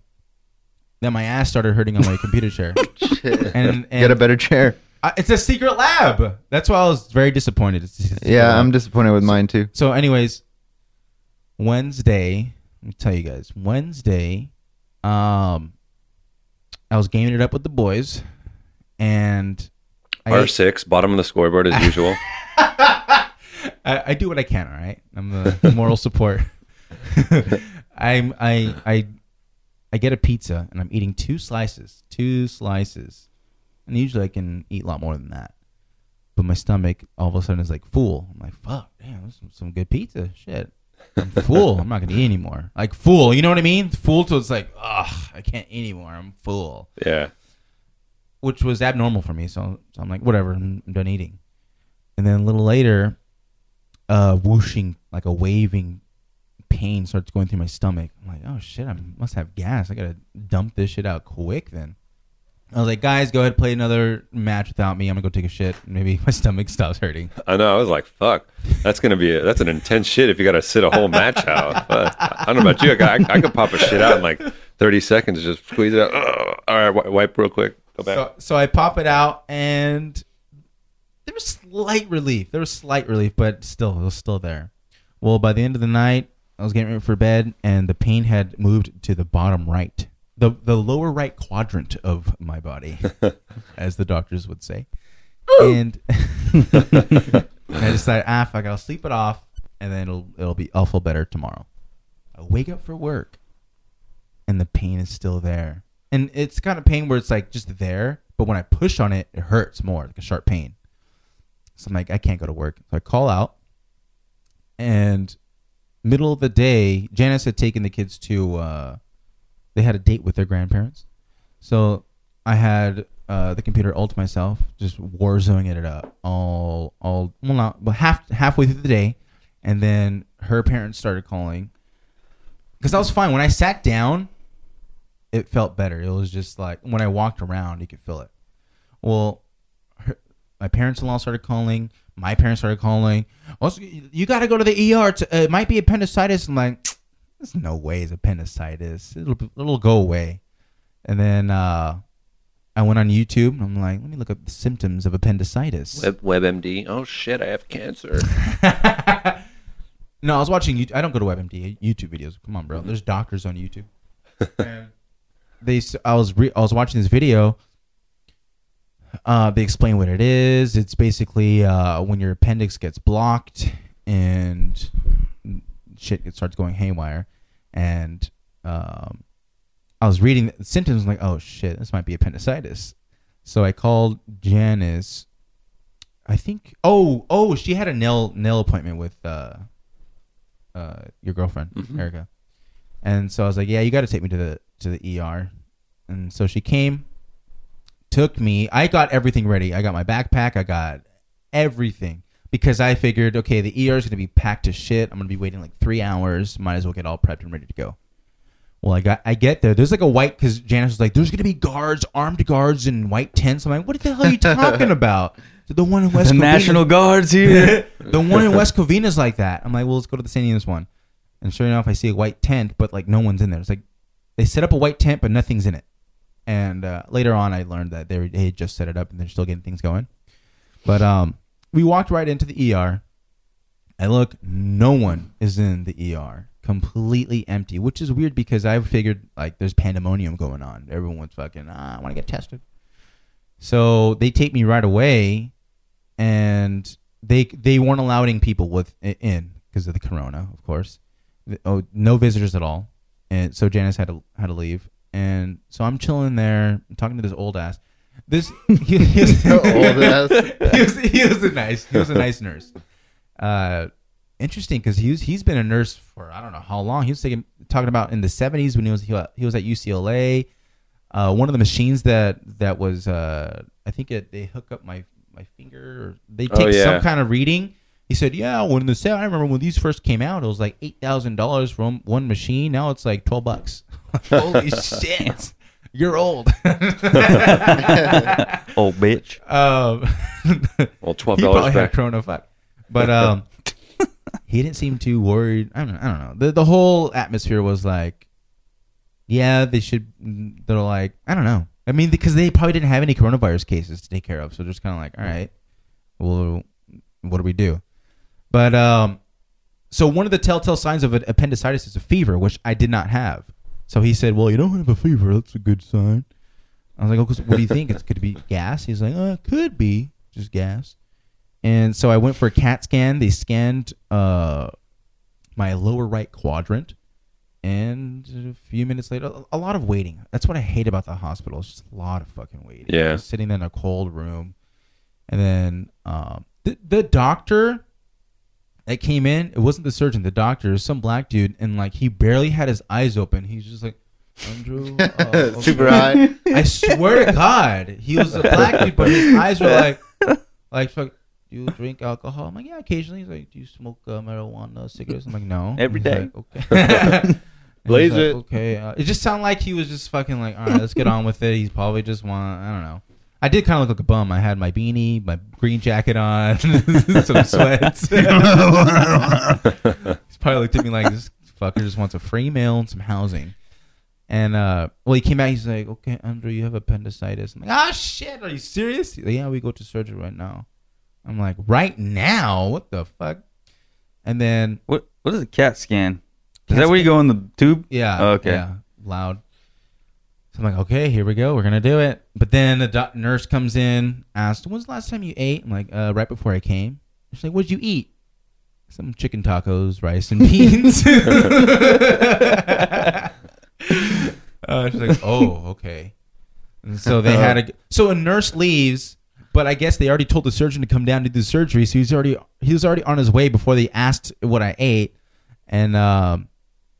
that my ass started hurting on my computer chair. Shit. And, and Get a better chair. I, it's a Secretlab. That's why I was very disappointed. It's a Yeah, lab. I'm disappointed with mine too. So, anyways, Wednesday, let me tell you guys, Wednesday, um, I was gaming it up with the boys, and I, R6, bottom of the scoreboard as usual. I, I do what I can. All right, I'm the moral support. I'm I I I get a pizza and I'm eating two slices, two slices, and usually I can eat a lot more than that. But my stomach all of a sudden is like full. I'm like, fuck, damn, is some good pizza. Shit, I'm full. I'm not gonna eat anymore. Like full, you know what I mean? Full till it's like, ugh, I can't eat anymore. I'm full Yeah. which was abnormal for me. So, so I'm like, whatever, I'm, I'm done eating. And then a little later, uh, whooshing like a waving pain starts going through my stomach. I'm like, oh shit, I must have gas. I gotta dump this shit out quick. Then I was like, guys, go ahead play another match without me. I'm gonna go take a shit. Maybe my stomach stops hurting. I know. I was like, fuck. That's to be, a, that's an intense shit if you got to sit a whole match out. But I don't know about you. I, I, I could pop a shit out in like 30 seconds, just squeeze it out. Ugh. all right, wi- wipe real quick. Go back. So, so I pop it out, and there was slight relief. There was slight relief, but still, it was still there. Well, by the end of the night, I was getting ready for bed, and the pain had moved to the bottom right, the the lower right quadrant of my body, as the doctors would say. And I decided, ah, fuck, it, I'll sleep it off, and then it'll it'll be I'll feel better tomorrow. I wake up for work, and the pain is still there. And it's kind of pain where it's like just there, but when I push on it, it hurts more, like a sharp pain. So I'm like, I can't go to work. So I call out, and middle of the day, Janice had taken the kids to. Uh, they had a date with their grandparents, so I had uh, the computer all to myself, just war zoning it up all all well not well half halfway through the day, and then her parents started calling because I was fine when I sat down it felt better. It was just like when I walked around, you could feel it. Well, her, my parents-in-law started calling. My parents started calling. Also, you got to go to the ER. To, uh, it might be appendicitis. I'm like, there's no way it's appendicitis. It'll it'll go away. And then uh, I went on YouTube. and I'm like, let me look up the symptoms of appendicitis. Web, WebMD. Oh shit, I have cancer. No, I was watching. YouTube. I don't go to WebMD YouTube videos. Come on, bro. There's doctors on YouTube. and they, I was, re- I was watching this video. Uh, they explain what it is. It's basically uh, when your appendix gets blocked and shit it starts going haywire. And um, I was reading the symptoms. I'm like, oh shit, this might be appendicitis. So I called Janice. I think. Oh, oh, she had a nail nail appointment with uh, uh, your girlfriend Erica, and so I was like, yeah, you got to take me to the to the ER, and so she came, took me. I got everything ready. I got my backpack. I got everything because I figured, okay, the ER is gonna be packed to shit. I'm gonna be waiting like three hours. Might as well get all prepped and ready to go. Well, I got I get there. There's like a white because Janice was like, "There's gonna be guards, armed guards in white tents." I'm like, "What the hell are you talking about?" The one in West The Covina- National Guard's here. the one in West Covina's like that. I'm like, well, let's go to the San Dimas one. And sure enough, I see a white tent, but like no one's in there. It's like they set up a white tent, but nothing's in it. And uh, later on, I learned that they, were- they had just set it up and they're still getting things going. But um, we walked right into the ER. I look, no one is in the ER, completely empty, which is weird because I figured like there's pandemonium going on. Everyone's fucking, ah, I want to get tested. So they take me right away, and they they weren't allowing people with in because of the corona, of course. Oh, no visitors at all, and so Janice had to had to leave, and so I'm chilling there talking to this old ass. This he, he was, Old ass. he was he was a nice he was a nice nurse. Uh, interesting because he was he's been a nurse for I don't know how long. He was taking, talking about in the 70s when he was he, he was at UCLA. Uh, one of the machines that that was uh, I think it, they hook up my my finger or they Oh, take yeah. some kind of reading. He said, "Yeah, when the set, I remember when these first came out, it was like eight thousand dollars from one machine. Now it's like twelve bucks. Holy shit, you're old." Old bitch. um, Well, twelve he probably dollars had back. Corona fuck, but um, he didn't seem too worried. I don't, I don't know. The the whole atmosphere was like, yeah, they should. They're like, I don't know. I mean, because they probably didn't have any coronavirus cases to take care of, so just kind of like, all right, well, what do we do? But um, so one of the telltale signs of an appendicitis is a fever, which I did not have. So he said, "Well, you don't have a fever. That's a good sign." I was like, "Okay, so what do you think? It's could it be gas?" He's like, "Uh, it could be just gas." And so I went for a CAT scan. They scanned uh my lower right quadrant, and a few minutes later, a, a lot of waiting. That's what I hate about the hospital. It's just a lot of fucking waiting. Yeah. Just sitting in a cold room, and then um, the the doctor that came in, it wasn't the surgeon, the doctor, it was some black dude, and like he barely had his eyes open. He's just like, Andrew, uh, okay." Super high. I swear to God, he was a black dude, but his eyes were like, like, fuck, do you drink alcohol? I'm like, yeah, occasionally. He's like, do you smoke uh, marijuana, cigarettes? I'm like, no. Every day. Like, okay. Blaze like, it. Okay. Uh, it just sounded like he was just fucking like, all right, let's get on with it. He's probably just want, I don't know. I did kind of look like a bum. I had my beanie, my green jacket on, some sweats. He's probably looked at me like this fucker just wants a free meal and some housing. And uh, well, he came back. He's like, "Okay, Andrew, you have appendicitis." I'm like, "Ah, shit! Are you serious?" He's like, "Yeah, we go to surgery right now." I'm like, "Right now? What the fuck?" And then, What what is a CAT scan? Is CAT that where you go in the tube? yeah, Oh, okay. yeah, loud. So I'm like, "Okay, here we go. We're gonna do it." But then the doc- nurse comes in, asked, "When's the last time you ate?" I'm like, uh, "Right before I came." She's like, "What'd you eat?" Some chicken tacos, rice, and beans. uh, she's like, "Oh, okay." And so they had a so a nurse leaves, but I guess they already told the surgeon to come down to do the surgery, so he's already he was already on his way before they asked what I ate, and um,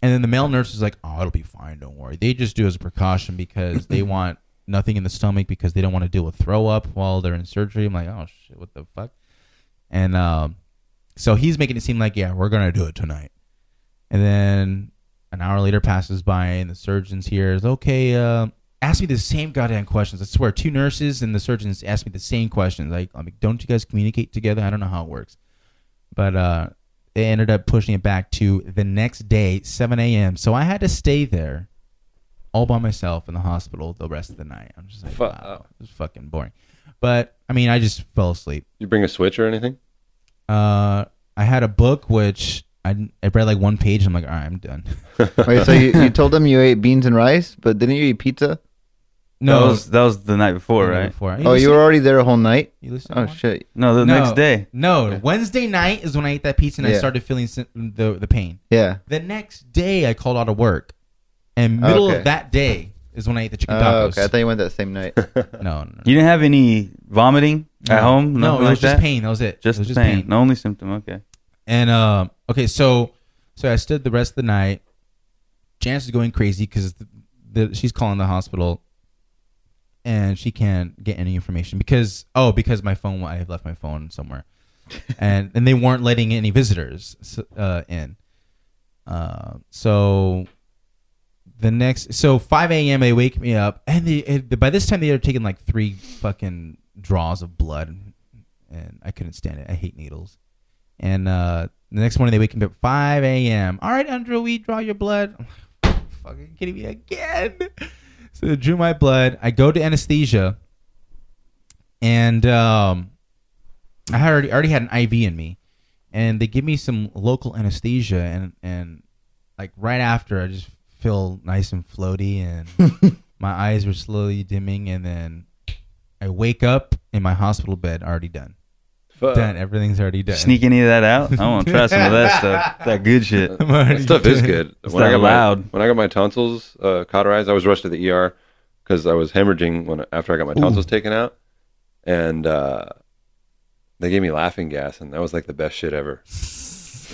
and then the male nurse is like, "Oh, it'll be fine, don't worry." They just do as a precaution because they want nothing in the stomach because they don't want to deal with throw up while they're in surgery. I'm like, "Oh shit, what the fuck?" And um, so he's making it seem like, "Yeah, we're gonna do it tonight," and then an hour later passes by and the surgeon's here. Is okay uh ask me the same goddamn questions. I swear two nurses and the surgeons asked me the same questions. Like i'm like don't you guys communicate together? I don't know how it works. But uh they ended up pushing it back to the next day 7 a.m so i had to stay there all by myself in the hospital the rest of the night i'm just like Fu- wow it was fucking boring but i mean i just fell asleep You bring a switch or anything? uh i had a book which I, I read like one page. I'm like, all right, I'm done. Wait, so you, you told them you ate beans and rice, but didn't you eat pizza? That was that was the night before, right? Before. Oh, you were already there a whole night. You listen. Oh shit. No, the No. next day. No, Wednesday night is when I ate that pizza and I started feeling the the pain. Yeah. The next day I called out of work, and middle Okay. of that day is when I ate the chicken Oh, tacos. okay. I thought you went that same night. no, no, no. You didn't have any vomiting at No. home? No, it was like just that? pain. That was it. Just, it was the pain. The only symptom. Okay. And um, okay, so so I stood the rest of the night. Janice is going crazy because the, the, she's calling the hospital, and she can't get any information because oh because my phone I have left my phone somewhere, and and they weren't letting any visitors uh, in. Uh, so the next so 5 a.m. they wake me up and they it, by this time they had taken like three fucking draws of blood and I couldn't stand it. I hate needles. And uh, the next morning they wake me up 5 a.m. All right, Andrew, we draw your blood. Fucking kidding me again. So they drew my blood. I go to anesthesia, and um, I had already already had an IV in me, and they give me some local anesthesia, and and like right after, I just feel nice and floaty, and my eyes were slowly dimming, and then I wake up in my hospital bed, already done. Fuck. Done. Everything's already done. Sneak any of that out? I want to try some of that stuff. That good shit. I'm already That stuff is done. good. It's when I got loud. My, when I got my tonsils uh, cauterized, I was rushed to the ER because I was hemorrhaging when after I got my tonsils taken out, and uh, they gave me laughing gas, and that was like the best shit ever.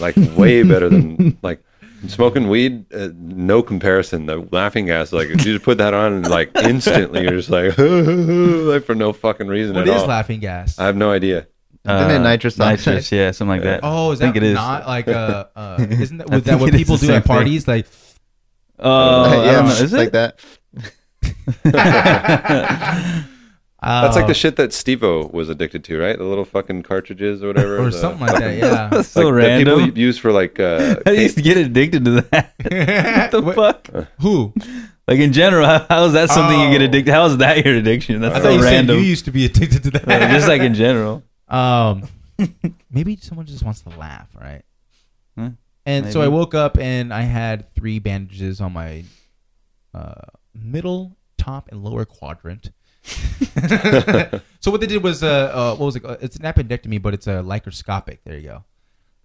Like way better than like smoking weed. Uh, no comparison. The laughing gas, like you just put that on, and like instantly you're just like, like for no fucking reason What at is all. laughing gas? I have no idea. Isn't it nitrous oxide? Nitrous, yeah, something like that. oh, is I think that it is. not like uh, uh isn't that, that what people do at same thing. parties? Like, Oh, I yeah, don't know. it's Is like it? that. That's like uh, the shit that Stevo was addicted to, right? The little fucking cartridges or whatever. or the something like that. Yeah. That's so like, that random. people use for like uh, I used to get addicted to that. what the What- fuck? Who? Like in general, how, how is that something you get Oh. addicted? How is that your addiction? That's I so you random. said you used to be addicted to that. Uh, just like in general. Um, maybe someone just wants to laugh, right? Huh, And so I maybe. woke up and I had three bandages on my uh, middle, top, and lower quadrant. so what they did was, uh, uh, what was it? It's an appendectomy, but it's a lycroscopic. There you go.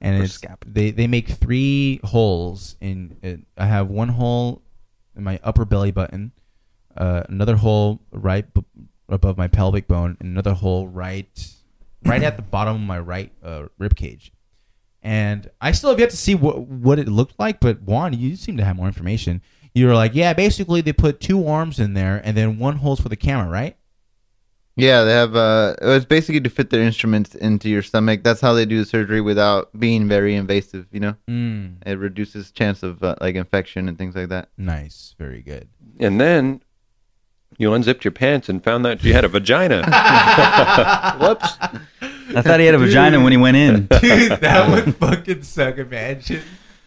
And it's Laparoscopic. they they make three holes in. It. I have one hole in my upper belly button, uh, another hole right b- above my pelvic bone, and another hole right right at the bottom of my right uh, rib cage. And I still have yet to see what what it looked like, but Juan, you seem to have more information. You were like, yeah, basically they put two arms in there, and then one hole's for the camera, right? Yeah, they have. Uh, was basically to fit their instruments into your stomach. That's how they do the surgery without being very invasive. You know, Mm, it reduces chance of uh, like infection and things like that. nice, very good. and then you unzipped your pants and found that you had a vagina. Whoops. I thought he had a vagina when he went in. Dude, that would fucking suck. Imagine.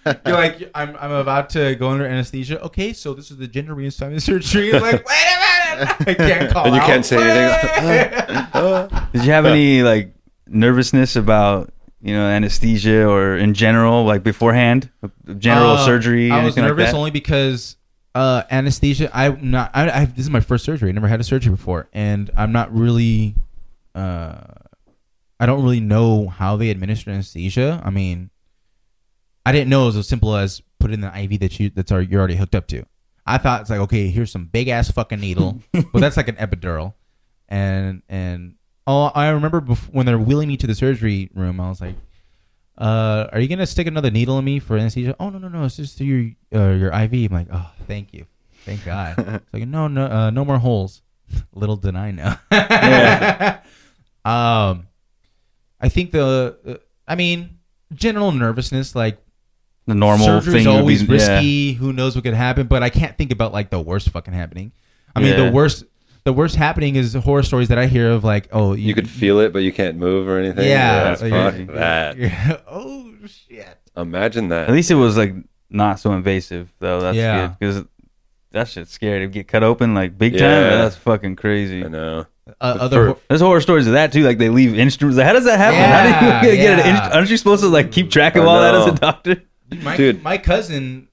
You're like, I'm, I'm about to go under anesthesia. Okay, so this is the gender reassignment surgery. I'm like, wait a minute. I can't call And you out. can't say anything. Did you have any like nervousness about you know anesthesia or in general like beforehand, general Uh, surgery? I was anything like nervous that? only because uh, anesthesia. I'm not. I, I. This is my first surgery. I never had a surgery before, and I'm not really. Uh, I don't really know how they administer anesthesia. I mean, I didn't know it was as simple as put in the IV that you that's already, you're already hooked up to. I thought it's like okay, here's some big ass fucking needle, but that's like an epidural, and and oh, I remember bef- when they're wheeling me to the surgery room, I was like, uh, "Are you gonna stick another needle in me for anesthesia?" Oh no no no, it's just through your uh, your IV. I'm like, "Oh, thank you, thank God." it's like no no uh, no more holes. Little did I know. um, I think the uh, I mean general nervousness like the normal surgery's thing would always be, yeah. risky. Who knows what could happen? But I can't think about like the worst fucking happening. I mean, Yeah. the worst, the worst happening is horror stories that I hear of like, oh, You could feel it, but you can't move or anything. yeah, that's fuck crazy. that. you're- oh shit. Imagine that. At least it was like not so invasive though. That's Yeah. good because that shit's scary to get cut open like big time. Yeah. That's fucking crazy. I know. Uh, other for- hor- there's horror stories of that too. Like they leave instruments. How does that happen? how do you get an yeah. instru- Aren't you supposed to like keep track of all that as a doctor? my Dude. my cousin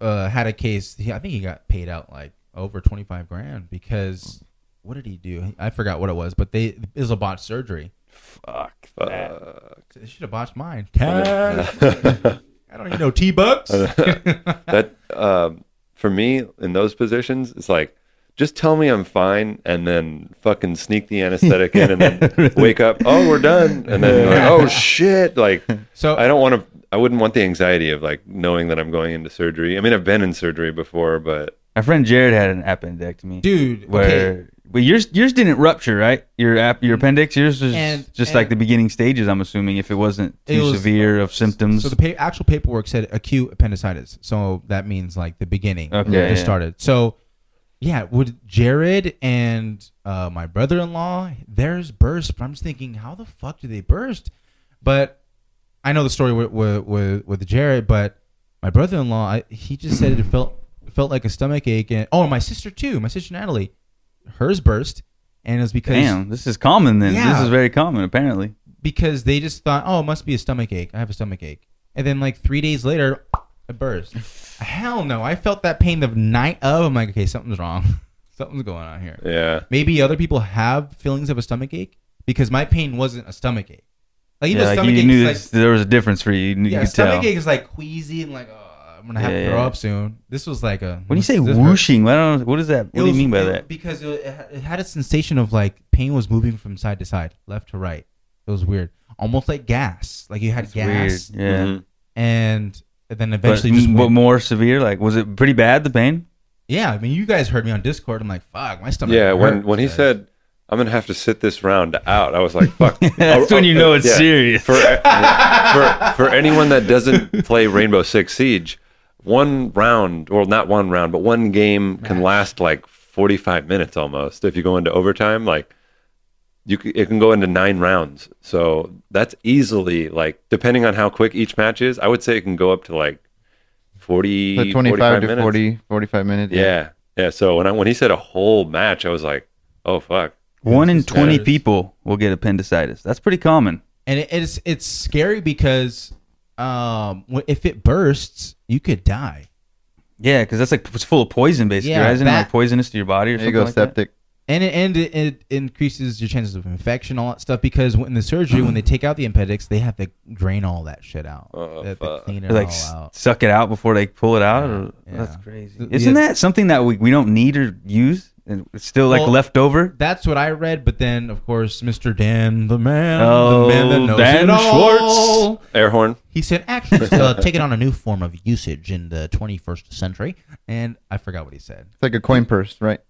uh, had a case. He, I think he got paid out like over twenty five grand because what did he do? I forgot what it was, but they it was a botched surgery. Fuck. Fuck. They should have botched mine. Cash. I don't even know T bucks. that um, for me in those positions, it's like just tell me I'm fine, and then fucking sneak the anesthetic in, and then wake up. Oh, we're done, and then like, oh shit! Like so I don't want to. I wouldn't want the anxiety of like knowing that I'm going into surgery. I mean, I've been in surgery before, but My friend Jared had an appendectomy. dude, where okay. but yours yours didn't rupture, right? Your ap- your mm. appendix, yours was And- just and- like the beginning stages. I'm assuming if it wasn't It too was- severe of symptoms. So the pa- actual paperwork said acute appendicitis. So that means like the beginning. Okay, It yeah. started. So yeah, would Jared and uh, my brother-in-law theirs burst? But I'm just thinking, how the fuck do they burst? But I know the story with with, with, with Jared, but my brother-in-law, he just said it felt felt like a stomach ache. And oh, my sister too. My sister Natalie, hers burst, and it was because Damn, this is common then. This is very common apparently. because they just thought, oh, it must be a stomach ache. I have a stomach ache. And then like three days later, it burst. Hell no. I felt that pain the night of. I'm like, okay, something's wrong. something's going on here. Yeah. Maybe other people have feelings of a stomach ache because my pain wasn't a stomach ache. Like even Yeah, like stomach you ache knew is like there was a difference for you. You, knew- yeah, you could stomach tell. ache is like queasy and like oh, I'm gonna have Yeah, to throw yeah. up soon. This was like a When you say this hurt. whooshing, I don't know. What is that? What It do you was- mean by it- that? Because it, it had- a sensation of like pain was moving from side to side, left to right. It was weird, almost like gas. Like you had It's weird. gas, Yeah. Mhm. And then But, eventually just but went- more severe. Like, was it pretty bad? The pain? yeah. I mean, you guys heard me on Discord. I'm like, fuck, my stomach. Yeah. When hurts, when he guys. said I'm gonna have to sit this round out, I was like, fuck. That's Oh, when oh, you know it's yeah. serious. For, uh, for for anyone that doesn't play Rainbow Six Siege, one round, well, not one round, but one game can last like 45 minutes almost. If you go into overtime, like you, c- it can go into nine rounds. So that's easily like, depending on how quick each match is, I would say it can go up to like 40, Like 25 45 to minutes. 40, 45 minutes. Yeah, yeah. So when I when he said a whole match, I was like, oh fuck. One in twenty scary. people will get appendicitis. That's pretty common. and it, it's it's scary because um, if it bursts, you could die. Yeah, because that's like it's full of poison, basically. Yeah, right? Isn't it like poisonous to your body or There you something go, like that? Septic. and it, and it, it increases your chances of infection, all that stuff. Because in the surgery, when they take out the appendix, they have to drain all that shit out. Oh, they have to clean it like all out. suck it out before they pull it out. or- Yeah, That's crazy. Isn't that something that we, we don't need or use? And it's still like Well, left over. That's what I read, but then of course, Mr. Dan, the man, Oh, the man that knows Dan it all, Schwartz. Air horn. He said, actually, it's uh, taking on a new form of usage in the 21st century, and I forgot what he said. It's like a coin purse, right?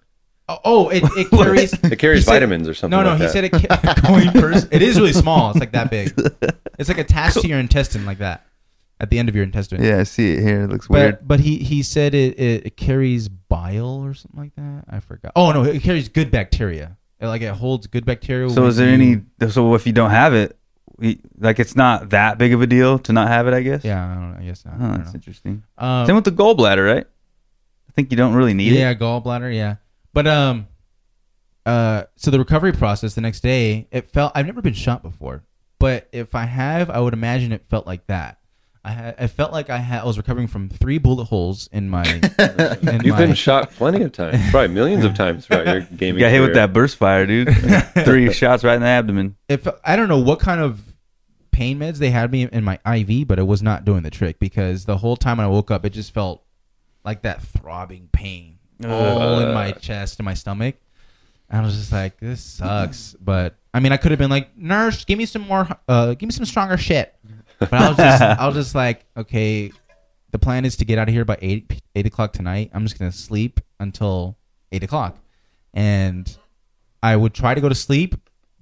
Oh, it, it carries. It carries said- vitamins or something. No, no, like he that. said it coin purse. It is really small. It's like that big. It's like attached to your intestine, like that, at the end of your intestine. Yeah, I see it here. It looks weird. But but he he said it, it it carries bile or something like that. I forgot. Oh no, it carries good bacteria. It, like it holds good bacteria. So is there you- any? So if you don't have it, we, like it's not that big of a deal to not have it, I guess. Yeah, I don't know. I guess not. Oh, that's interesting. Um, Same with the gallbladder, right? I think you don't really need yeah, it. Yeah, gallbladder. Yeah, but um, uh, so the recovery process the next day, it felt. I've never been shot before, but if I have, I would imagine it felt like that. I had. I felt like I had. I was recovering from three bullet holes in my. in You've my- been shot plenty of times, probably millions of times throughout your You gaming. got hit with that burst fire, dude. Three shots right in the abdomen. If I don't know what kind of pain meds they had me in my IV, but it was not doing the trick because the whole time when I woke up, it just felt like that throbbing pain all in my chest and my stomach. And I was just like, this sucks. But I mean, I could have been like, nurse, give me some more, uh, give me some stronger shit. But I was just, I was just like, okay, the plan is to get out of here by eight eight o'clock tonight. I'm just gonna sleep until eight o'clock, and I would try to go to sleep,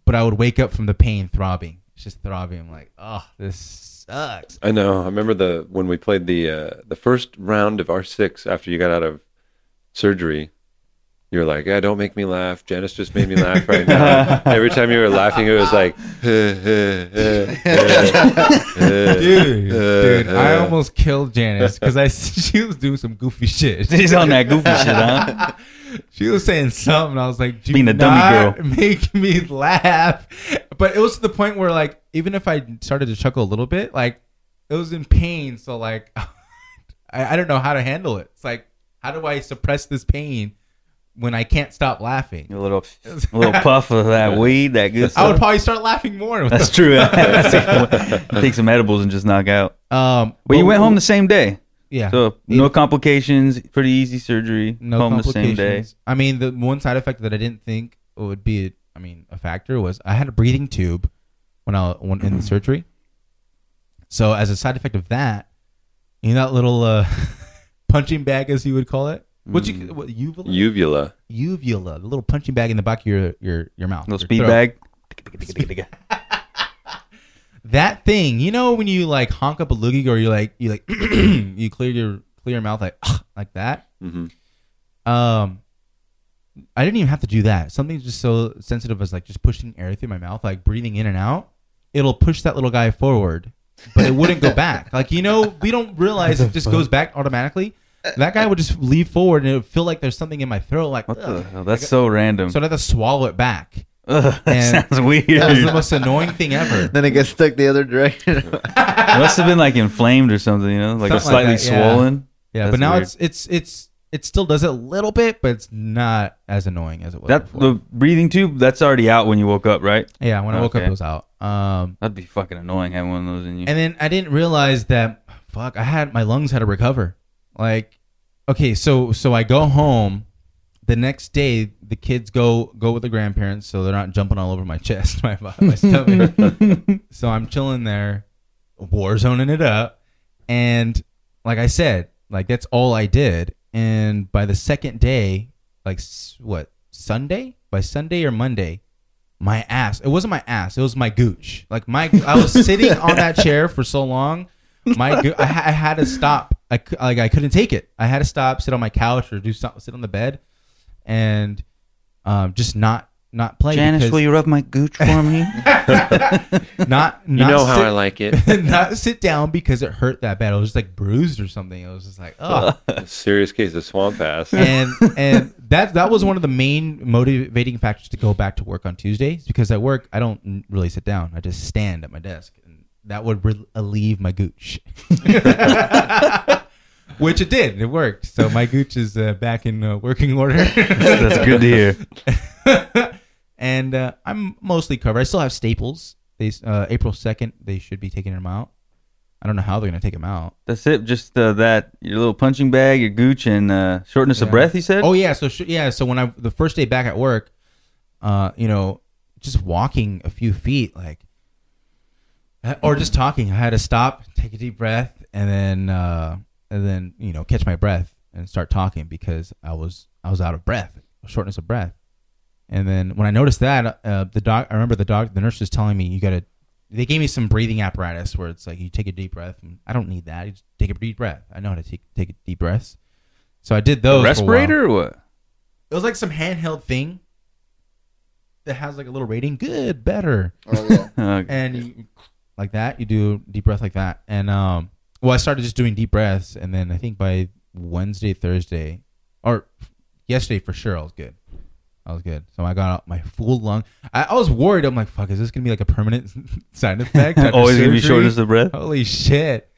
but I would wake up from the pain throbbing. It's just throbbing. I'm like, oh, this sucks. I know. I remember the when we played the uh, the first round of R six after you got out of surgery. you're like, "Yeah, don't make me laugh." Janice just made me laugh right now. Every time you were laughing, it was like, Dude, dude, I almost killed Janice because I she was doing some goofy shit. She's on that goofy shit, huh? She was saying something. I was like, Do Being a dummy girl. Make me laugh. But it was to the point where, like, even if I started to chuckle a little bit, like, it was in pain. So, like, I, I don't know how to handle it. It's like, how do I suppress this pain when I can't stop laughing? A little, a little puff of that weed, that good I would probably start laughing more. with That's true. Take some edibles and just knock out. Um, But you went home the same day, Yeah. so no complications. Pretty easy surgery. no home the same day. complications. I mean, the one side effect that I didn't think would be, I mean, a factor was I had a breathing tube when I when in the surgery. So as a side effect of that, you know that little uh, punching bag, as you would call it. What you what, uvula? uvula. uvula, the little punching bag in the back of your your your mouth. Little your speed throat. bag. That thing, you know, when you like honk up a loogie, or you like you like you clear your clear your mouth like like that. Mhm. Um, I didn't even have to do that. Something just so sensitive as like just pushing air through my mouth, like breathing in and out. It'll push that little guy forward, but it wouldn't go back. Like you know, we don't realize it just goes back automatically. That guy would just leave forward, and it would feel like there's something in my throat. Like What the hell? That's so random. so I had to swallow it back. Ugh, that And sounds weird. That was the most annoying thing ever. Then it gets stuck the other direction. It must have been like inflamed or something, you know, like Something like slightly that, swollen. Yeah, That's but now weird. it's it's it's it still does it a little bit, but it's not as annoying as it was. That before. the breathing tube that's already out when you woke up, right? yeah, when I woke up, it was out. Um, That'd be fucking annoying having one of those in you. and then I didn't realize that fuck, I had my lungs had to recover. Like, okay, so so I go home. The next day, the kids go go with the grandparents, so they're not jumping all over my chest, my my stomach. so I'm chilling there, war zoning it up, and like I said, like that's all I did. And by the second day, like what Sunday? By Sunday or Monday, my ass. It wasn't my ass. It was my gooch. Like my, I was sitting on that chair for so long. My, goo- I, I had to stop. I like I couldn't take it. I had to stop, sit on my couch or do something, sit on the bed, and um, just not not play. Janice, because- will you rub my gooch for me? not not You know how I like it. not sit down because it hurt that bad. It was just like bruised or something. It was just like oh. Serious case of swamp ass. and and that that was one of the main motivating factors to go back to work on Tuesdays because at work I don't really sit down. I just stand at my desk, and that would relieve my gooch. Which it did. It worked. So my gooch is uh, back in uh, working order. That's good to hear. and uh, I'm mostly covered. I still have staples. They uh, April second they should be taking them out. I don't know how they're gonna take them out. That's it. Just uh, that your little punching bag, your gooch, and uh, shortness of breath. You said. Oh yeah, so sh- yeah, so when I the first day back at work, uh, you know, just walking a few feet, like, uh, or just talking, I had to stop, take a deep breath, and then uh, and then you know catch my breath and start talking because I was I was out of breath, shortness of breath, and then when I noticed that, uh, the doc, I remember the doc, the nurse was telling me you got to. They gave me some breathing apparatus where it's like you take a deep breath. And I don't need that. You just take a deep breath. I know how to take take a deep breaths. So I did those. for a while. respirator or what? It was like some handheld thing that has like a little rating. Good, better, Oh, yeah. And you, like that. You do deep breath like that, and um, well, I started just doing deep breaths, and then I think by Wednesday, Thursday, or yesterday for sure, I was good. I was good. So I got out my full lung. I, I was worried. I'm like, fuck, is this gonna be like a permanent side effect? always gonna be surgery? shortness of breath. Holy shit!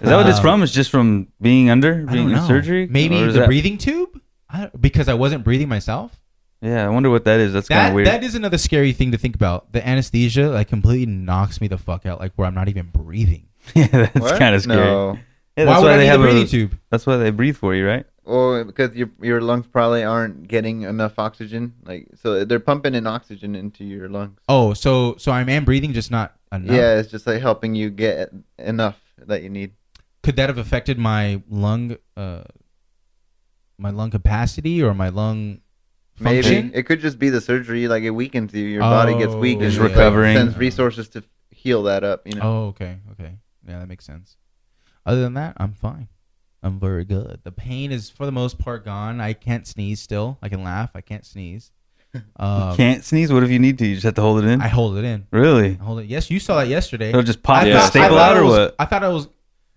Is that what it's Um, from? It's just from being under, I being don't in surgery. Maybe the that- breathing tube, I, because I wasn't breathing myself. Yeah, I wonder what that is. That's kind of weird. that is another scary thing to think about. The anesthesia like completely knocks me the fuck out, like where I'm not even breathing. yeah, that's kind of scary. No. Yeah, why that's would why I they need have a breathing a, tube? That's why they breathe for you, right? Well, because your your lungs probably aren't getting enough oxygen. Like so, they're pumping in oxygen into your lungs. Oh, so so I am breathing, just not enough. Yeah, it's just like helping you get enough that you need. Could that have affected my lung, uh, my lung capacity or my lung Maybe it could just be the surgery. Like it weakens you. Your body gets Oh, weak. and Just like, recovering. sends resources to heal that up. You know. Oh, okay, okay, yeah, that makes sense. Other than that, I'm fine. I'm very good. The pain is for the most part gone. I can't sneeze still. I can laugh. I can't sneeze. Um, Can't sneeze. What if you need to? You just have to hold it in. I hold it in. really? I hold it. Yes, you saw that yesterday. It'll just pop I the thought- staple out or was- what? I thought it was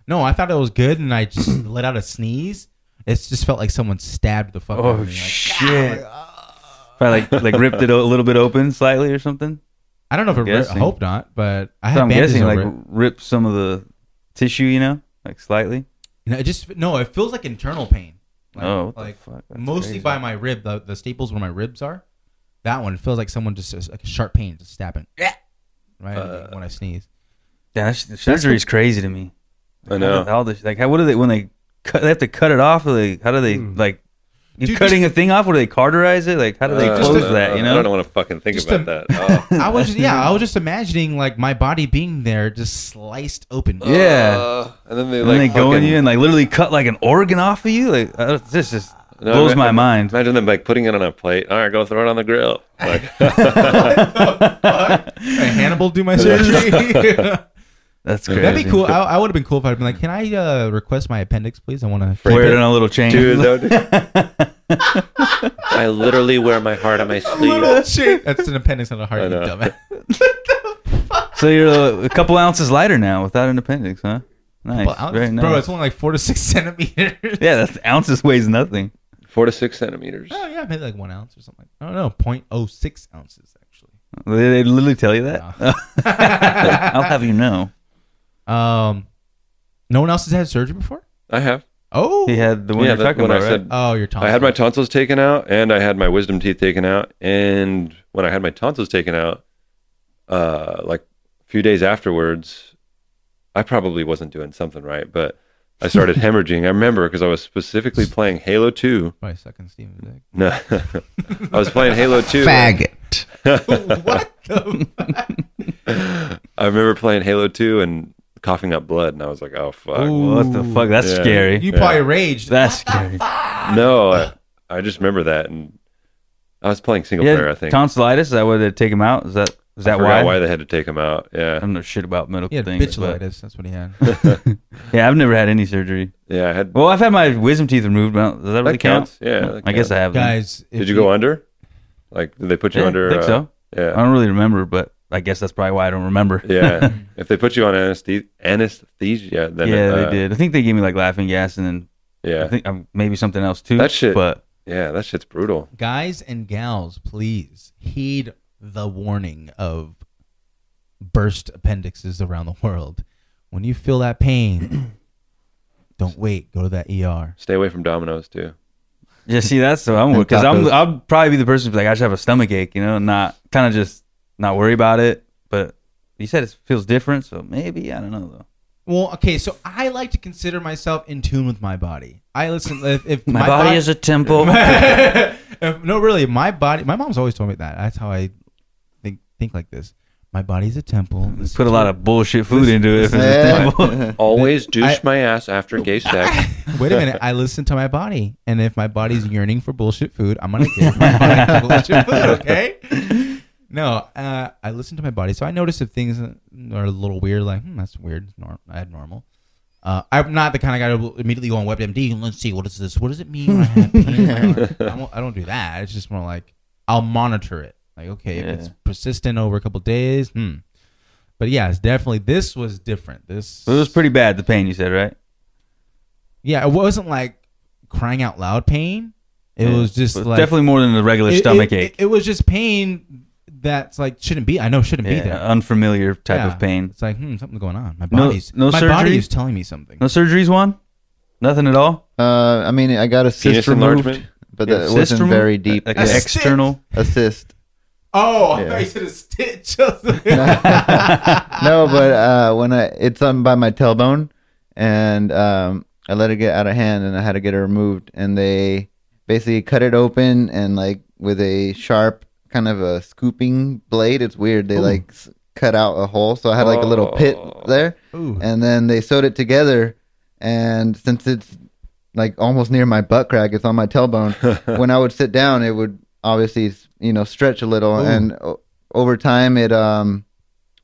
no, I thought it was good, and I just let out a sneeze. It just felt like someone stabbed the fuck out Oh of me. Like, shit! Probably like like ripped it a little bit open slightly or something. I don't know if it. ripped. I hope not, but I So had I'm guessing like it. rip some of the tissue, you know, like slightly. No, it just no. It feels like internal pain. Like, Oh, what the like fuck? That's mostly crazy. by my rib, the, the staples where my ribs are. That one feels like someone just just like a sharp pain, just stabbing. Yeah. Right Uh, when I sneeze. Yeah, that's, surgery is crazy to me. I know. All this, like, how, what do they when they cut? They have to cut it off. Or they, how do they like? You Dude, cutting a thing off? Or do they cauterize it? Like, how do they Uh, close uh, that? You know? I don't want to fucking think Just about a- that. Oh. I was just, yeah, I was just imagining like my body being there, just sliced open. Yeah. Uh, and then they and like then they go in fucking- you and like literally cut like an organ off of you. Like, uh, this just No, blows ima- my mind. Imagine them like putting it on a plate. All right, go throw it on the grill. Like, Hey, Hannibal do my surgery. That's crazy. That'd be cool. I, I would have been cool if I'd been like, "Can I uh, request my appendix, please? I want to." Wear it on a little chain. dude, that would- I literally wear my heart on my sleeve. That's an appendix, not a heart. You know. dumbass. So you're a, a couple ounces lighter now without an appendix, huh? Nice. Well, Very nice. Bro, it's only like four to six centimeters. yeah, that's ounces weighs nothing. Four to six centimeters. Oh yeah, maybe like one ounce or something. I don't know, point oh six ounces actually. They, they literally tell you that. I'll have you know. Um, no one else has had surgery before. I have. Oh, He had the one Yeah, you're that- talking when I about, right? said- Oh, your tonsils. I had my tonsils taken out and I had my wisdom teeth taken out. And when I had my tonsils taken out, uh, like a few days afterwards, I probably wasn't doing something right, but I started hemorrhaging. I remember because I was specifically playing Halo 2. Probably sucking Steven's dick. No, I was playing Halo 2. Faggot. what the? I remember playing Halo 2 and coughing up blood, and I was like, oh, fuck. What the fuck? That's Yeah. scary. You probably raged. That's scary. No, I, I just remember that. And I was playing single Yeah, player, I think. tonsillitis. Is that why they take him out? Is that is that forgot why? why they had to take him out. Yeah, I Yeah. don't know shit about medical He had things. but- bitchulitis. That's what he had. Yeah, I've never had any surgery. Yeah, I had. Well, I've had my wisdom teeth removed. But does that really that count? Yeah. that I guess I have. Guys, if Did you go under? Like, did they put you Yeah, under? I think uh, so. I don't really remember, but I guess that's probably why I don't remember. Yeah. if they put you on anesthesia, anesthesia then yeah, uh, they did. I think they gave me like laughing gas and then Yeah. I think um, maybe something else too. That shit- But yeah, that shit's brutal. guys and gals, please heed the warning of burst appendixes around the world. When you feel that pain, don't wait. Go to that ER. Stay away from Domino's too. yeah, see, that's what I'm And because I'm I'll probably be the person who's like I just have a stomach ache, you know, not kind of just not worry about it. But you said it feels different, so maybe I don't know though. Well, okay, so I like to consider myself in tune with my body. I listen if, if My, body is a temple. If- no, really, my body. My mom's always told me that. That's how I think think like this. My body's a temple. This Put a lot of bullshit food into it. If it's a Yeah. temple. Always douche I- my ass after gay sex. Wait a minute. I listen to my body, and if my body's yearning for bullshit food, I'm gonna give my body bullshit food. Okay. No, uh, I listen to my body, so I notice if things are a little weird, like hmm, that's weird. It's Norm, I had normal. Uh, I'm not the kind of guy to immediately go on WebMD and let's see what is this. What does it mean? When I, have pain in my arm? I, don't, I don't do that. It's just more like I'll monitor it. Like okay, if it's Yeah. persistent over a couple days, hmm. But yeah, it's definitely this was different. This it was pretty bad. The pain you said, right? yeah, it wasn't like crying out loud pain. It Yeah. was just But like definitely more than the regular it- stomach it, ache. It, it was just pain that's like shouldn't be. I know shouldn't be Yeah, there. unfamiliar type Yeah. of pain. It's like hmm, something's going on. My No- body's no my body is telling me something. No surgeries, one. Nothing at all. Uh, I mean, I got a cyst Penis removed, enlargement? but Yeah, that cyst wasn't removed? very deep. Like A an cyst? external. A cyst. Oh, I Yeah. thought you said a stitch. no, but uh, when I it's on by my tailbone, and um, I let it get out of hand, and I had to get it removed, and they basically cut it open and like with a sharp kind of a scooping blade. It's weird. They Ooh. like s- cut out a hole, so I had like a little pit Oh. there, Ooh. and then they sewed it together, and since it's like almost near my butt crack, it's on my tailbone. when I would sit down, it would obviously you know stretch a little, Ooh. and o- over time it um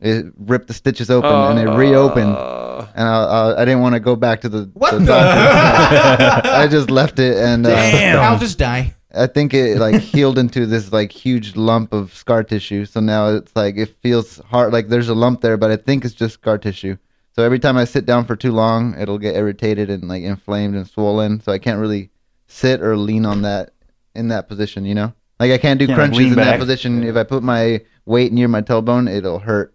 it ripped the stitches open and it reopened. Uh, And I, I, I didn't want to go back to the, What the the? doctor. I just left it, and uh, I'll just die. I think it like healed into this like huge lump of scar tissue. So now it's like it feels hard, like there's a lump there, but I think it's just scar tissue. So every time I sit down for too long, it'll get irritated and like inflamed and swollen. So I can't really sit or lean on that in that position. You know, like I can't do Can't, crunches lean in back. that position. If I put my weight near my tailbone, it'll hurt.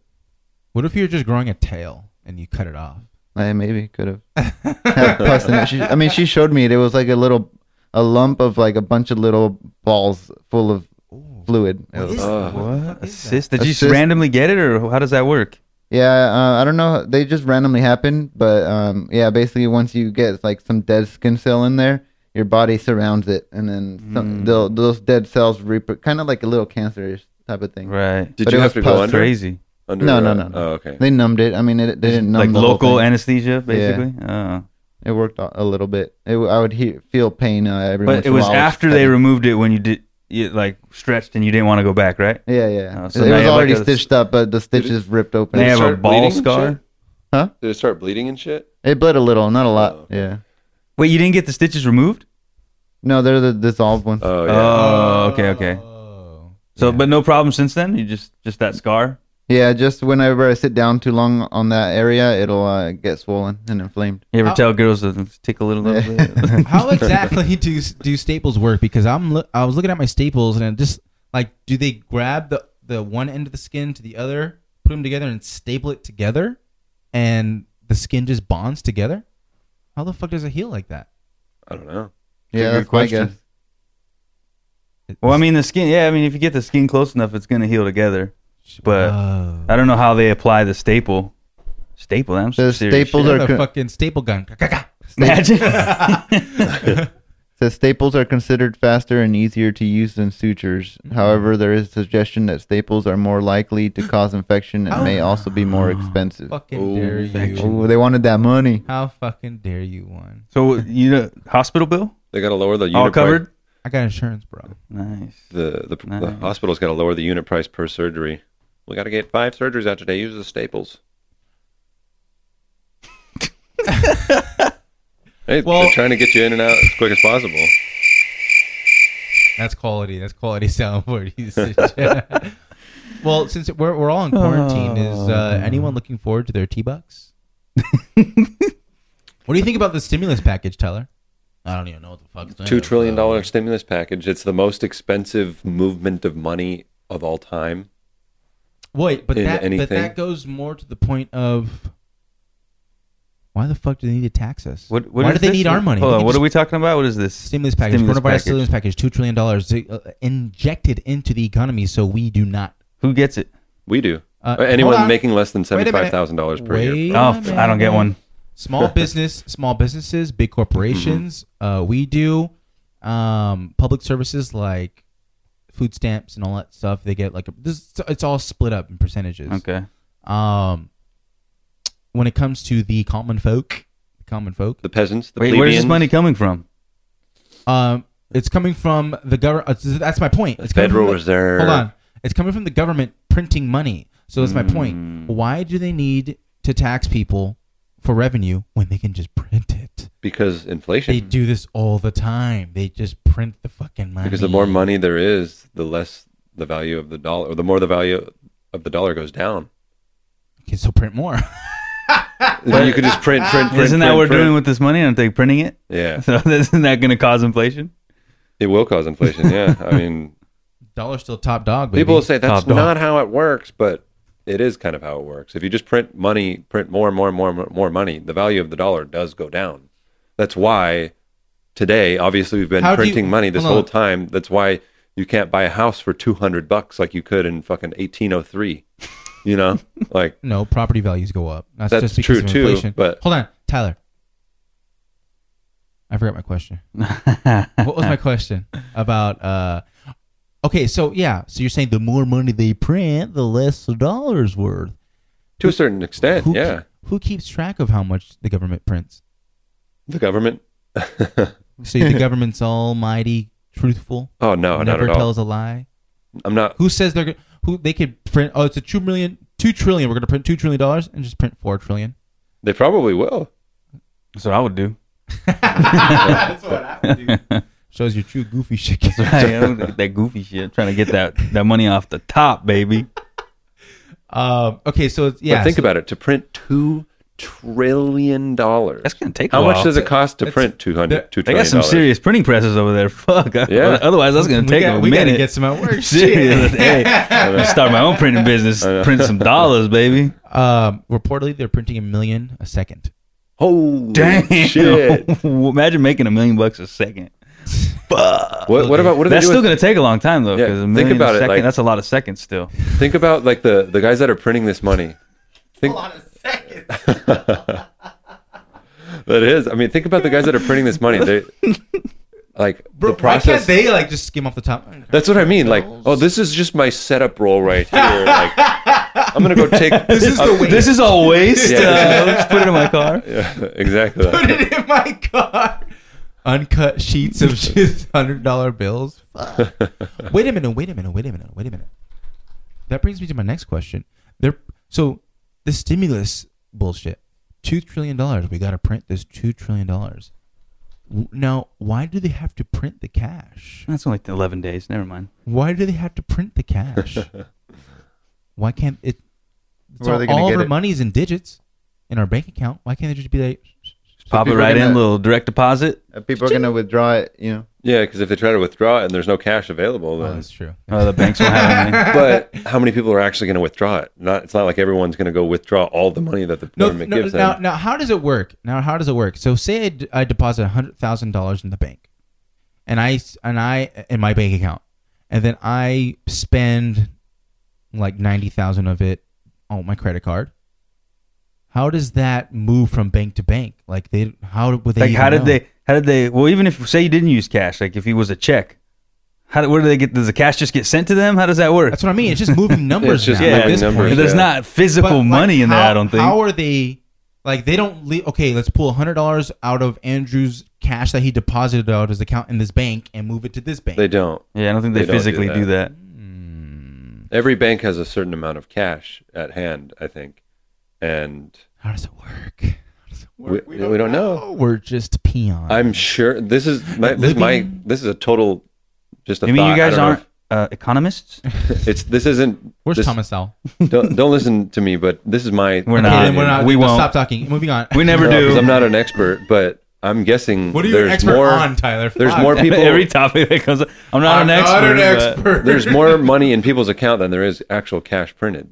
What if you're just growing a tail and you cut it off? I maybe could have had pus in it. She, I mean, she showed me it. It was like a little, a lump of like a bunch of little balls full of fluid. It What was- is Uh. What the A cyst? Did A you just randomly get it, or how does that work? yeah, uh, I don't know. They just randomly happen, but um, yeah, basically once you get like some dead skin cell in there, your body surrounds it, and then some, Mm. they'll- those dead cells rep- kind of like a little cancer type of thing. Right. did But you have was to go pus under? Crazy. under No, no, no, no. Oh, okay. They numbed it. I mean, it, they didn't numb like the whole local thing. anesthesia, basically. Oh. It worked a a little bit. It, I would he- feel pain uh, every once But it in a was while. after they removed it when you did, you like stretched and you didn't want to go back, right? Yeah, yeah. Oh, so it now was you have, already like, a- stitched up, but the stitches ripped open. They have a start ball bleeding and scar. Huh? Did it start bleeding and shit? It bled a little, not a lot. Oh. Yeah. Wait, you didn't get the stitches removed? No, they're the dissolved ones. Oh yeah. Oh, okay, okay. Oh. So, Yeah. but no problem since then. You just just that scar. Yeah, just whenever I sit down too long on that area, it'll uh, get swollen and inflamed. You ever How- tell girls to tickle it a little bit? How exactly do do staples work? Because I'm loo- I was looking at my staples and it just like do they grab the the one end of the skin to the other, put them together, and staple it together, and the skin just bonds together? How the fuck does it heal like that? I don't know. a Yeah, good that's my question. guess. Well, I mean, the skin. Yeah, I mean, if you get the skin close enough, it's gonna heal together. But Oh. I don't know how they apply the staple. Staple. That's The serious staples shit. are the co- fucking staple gun. Imagine. Says staples are considered faster and easier to use than sutures. Mm-hmm. However, there is a suggestion that staples are more likely to cause infection and may also be more expensive. fucking dare you? Oh, they wanted that money. How fucking dare you, one? so you know, hospital bill They got to lower the unit all price- covered. I got insurance, bro. Nice. The the, the Nice. hospital's got to lower the unit price per surgery. We got to get five surgeries out today. Use the staples. hey, Well- they're trying to get you in and out as quick as possible. That's quality. That's quality soundboard usage. well, since we're we're all in quarantine, is uh, anyone looking forward to their T bucks? what do you think about the stimulus package, Tyler? I don't even know what the fuck. Two trillion dollar stimulus package. It's the most expensive movement of money of all time. Wait, but in that but that goes more to the point of why the fuck do they need to tax us? What, what why do they this? need our money? Hold on. What are we talking about? What is this? Stimulus package, Stimulus coronavirus package. stimulus package, two trillion dollars uh, injected into the economy, so we do not. Who gets it? We do. Uh, Anyone making less than Wait a seventy minute. five thousand dollars per Wait year. Oh, a f- I don't get one. Small business, small businesses, big corporations. Uh, we do um, public services like food stamps and all that stuff. They get like a, this. It's all split up in percentages. Okay. Um, when it comes to the common folk, the common folk, The peasants, the Wait, where's this money coming from? um, it's coming from the government. That's my point. It's coming Federal from the- Reserve. Hold on. It's coming from the government printing money. So that's my point. Why do they need to tax people for revenue when they can just print it? Because inflation. They do this all the time. They just print the fucking money. Because the more money there is, the less the value of the dollar, or the more the value of the dollar goes down. Okay, so print more. Then you could just print, print, print. Isn't that what we're print. doing with this money? Aren't they printing it? Yeah, So isn't that going to cause inflation? it will cause inflation. Yeah, I mean, Dollar's still top dog. Baby. people will say that's Top dog. not how it works, but it is kind of how it works. If you just print money, print more and more and more and more money, the value of the dollar does go down. That's why today, obviously, we've been How do you- printing money this hold on. whole time. That's why you can't buy a house for two hundred bucks like you could in fucking eighteen oh three. You know, like no property values go up. That's, That's just because true of too, but- hold on, Tyler. I forgot my question. what was my question about? uh Okay, so yeah, so you're saying the more money they print, the less the dollar's worth. to a certain extent, Who, yeah. Who keeps track of how much the government prints? The government. So the government's almighty truthful. Oh no, not never at all. tells a lie. I'm not. Who says they're go- who they could print? Oh, it's a two million, two trillion. We're gonna print two trillion dollars and just print four trillion. They probably will. That's what I would do. That's what I would do. Shows your true goofy shit. that goofy shit. Trying to get that, that money off the top, baby. um, okay, so yeah. but think so- about it. To print two trillion dollars. That's going to take a How while. much does it cost to It's- print two hundred they're- two They got some serious printing presses over there. Fuck. Yeah. Otherwise, that's going We to take got- a we minute. gotta get some at work. Serious. Shit. hey, I'm gonna start my own printing business. Print some dollars, baby. Um, reportedly, they're printing a million a second. Holy Damn. shit! Imagine making a million bucks a second. Fuck. What, what about what do they That's still going to take a long time though, Yeah, because a think about a it, second, like- that's a lot of seconds still. think about like the the guys that are printing this money. Think, a second. that is. I mean, think about the guys that are printing this money. They like Bro, the process. why can't they like just skim off the top? That's what I mean. Like, oh, this is just my setup roll right here. Like, I'm gonna go take. This is the way. This is all waste. Yeah. Uh, let's put it in my car. Yeah, exactly. put it in my car. Uncut sheets of just hundred dollar bills. Fuck. wait a minute. Wait a minute. Wait a minute. Wait a minute. That brings me to my next question. There. So the stimulus bullshit. Two trillion dollars. We got to print this two trillion dollars. Now, why do they have to print the cash? That's only 11 days. Never mind. Why do they have to print the cash? why can't it? It's Where are all all of our it? money's in digits in our bank account. Why can't they just be like? Pop it people are right in, gonna- little direct deposit. Uh, People are gonna withdraw it. You know. Yeah, because if they try to withdraw it and there's no cash available, Oh, that's true. Oh, the banks won't have any. but how many people are actually going to withdraw it? Not. It's not like everyone's going to go withdraw all the money that the No, government no, gives now, them. now, how does it work? Now, how does it work? So, say I, d- I deposit hundred thousand dollars in the bank, and I and I in my bank account, and then I spend like ninety thousand of it on my credit card. How does that move from bank to bank? Like they, how would they? Like, how did know? they? How did they? Well, even if say you didn't use cash, like if he was a check, how where do they get? Does the cash just get sent to them? How does that work? That's what I mean. It's just moving numbers. just now yeah, at this numbers, point. There's not physical But, like, money in there. I don't think. How are they? Like they don't. leave. okay, let's pull hundred dollars out of Andrew's cash that he deposited out of his account in this bank and move it to this bank. They don't. yeah, I don't think they, They don't do physically do that. Hmm. Every bank has a certain amount of cash at hand, I think, and How does it work? How does it work? We- we don't know. We're just peons. I'm sure this is my, this is my this is a total just a You mean thought. you guys aren't uh, economists? It's this isn't. Where's this, Thomas Sowell? Don't don't listen to me, but this is my. We're not. then we're not. We won't. Stop talking. Moving on. We never No, do. 'cause I'm not an expert, but I'm guessing What are you an there's expert more. on, Tyler? There's more people. Every topic that comes up. I'm not I'm an expert. Not an expert. there's more money in people's account than there is actual cash printed.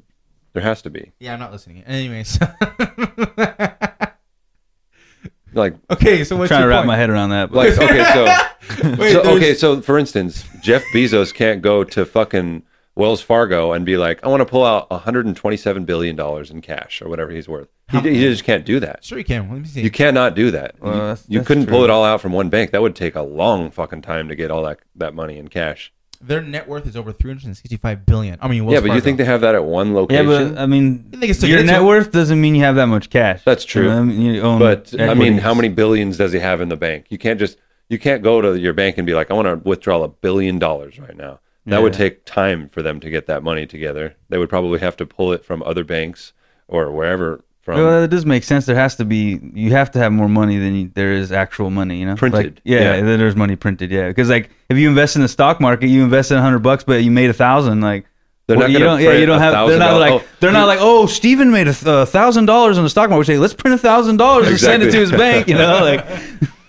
There has to be. Yeah, I'm not listening. Anyways. Like okay, so what's trying to wrap point? my head around that. But like okay, so Wait, so okay, so for instance, Jeff Bezos can't go to fucking Wells Fargo and be like, I want to pull out 127 billion dollars in cash or whatever he's worth. He, he just can't do that. Sure, you can. Let me see. You cannot do that. Well, you that's- you that's couldn't true. pull it all out from one bank. That would take a long fucking time to get all that that money in cash. Their net worth is over 365 billion. I mean, Wells yeah, but you think they have that at one location? yeah, location? but I mean, I think it's to your net to- worth doesn't mean you have that much cash. That's true. You know, I mean, you own But I mean, how many billions does he have in the bank? You can't just you can't go to your bank and be like, I want to withdraw a billion dollars right now. That would take time for them to get that money together. They would probably have to pull it from other banks or wherever from. Well, that does make sense. There has to be. You have to have more money than you, there is actual money. You know, Printed, Like, yeah, yeah. then there's money printed. Yeah, because like if you invest in the stock market, you invest in hundred bucks, but you made a thousand. Like They're well, not you don't. Yeah, you don't have. They're not like. Oh, they're not like. Oh, Steven made a thousand dollars on the stock market. We say let's print a thousand dollars and send it to his bank. You know, like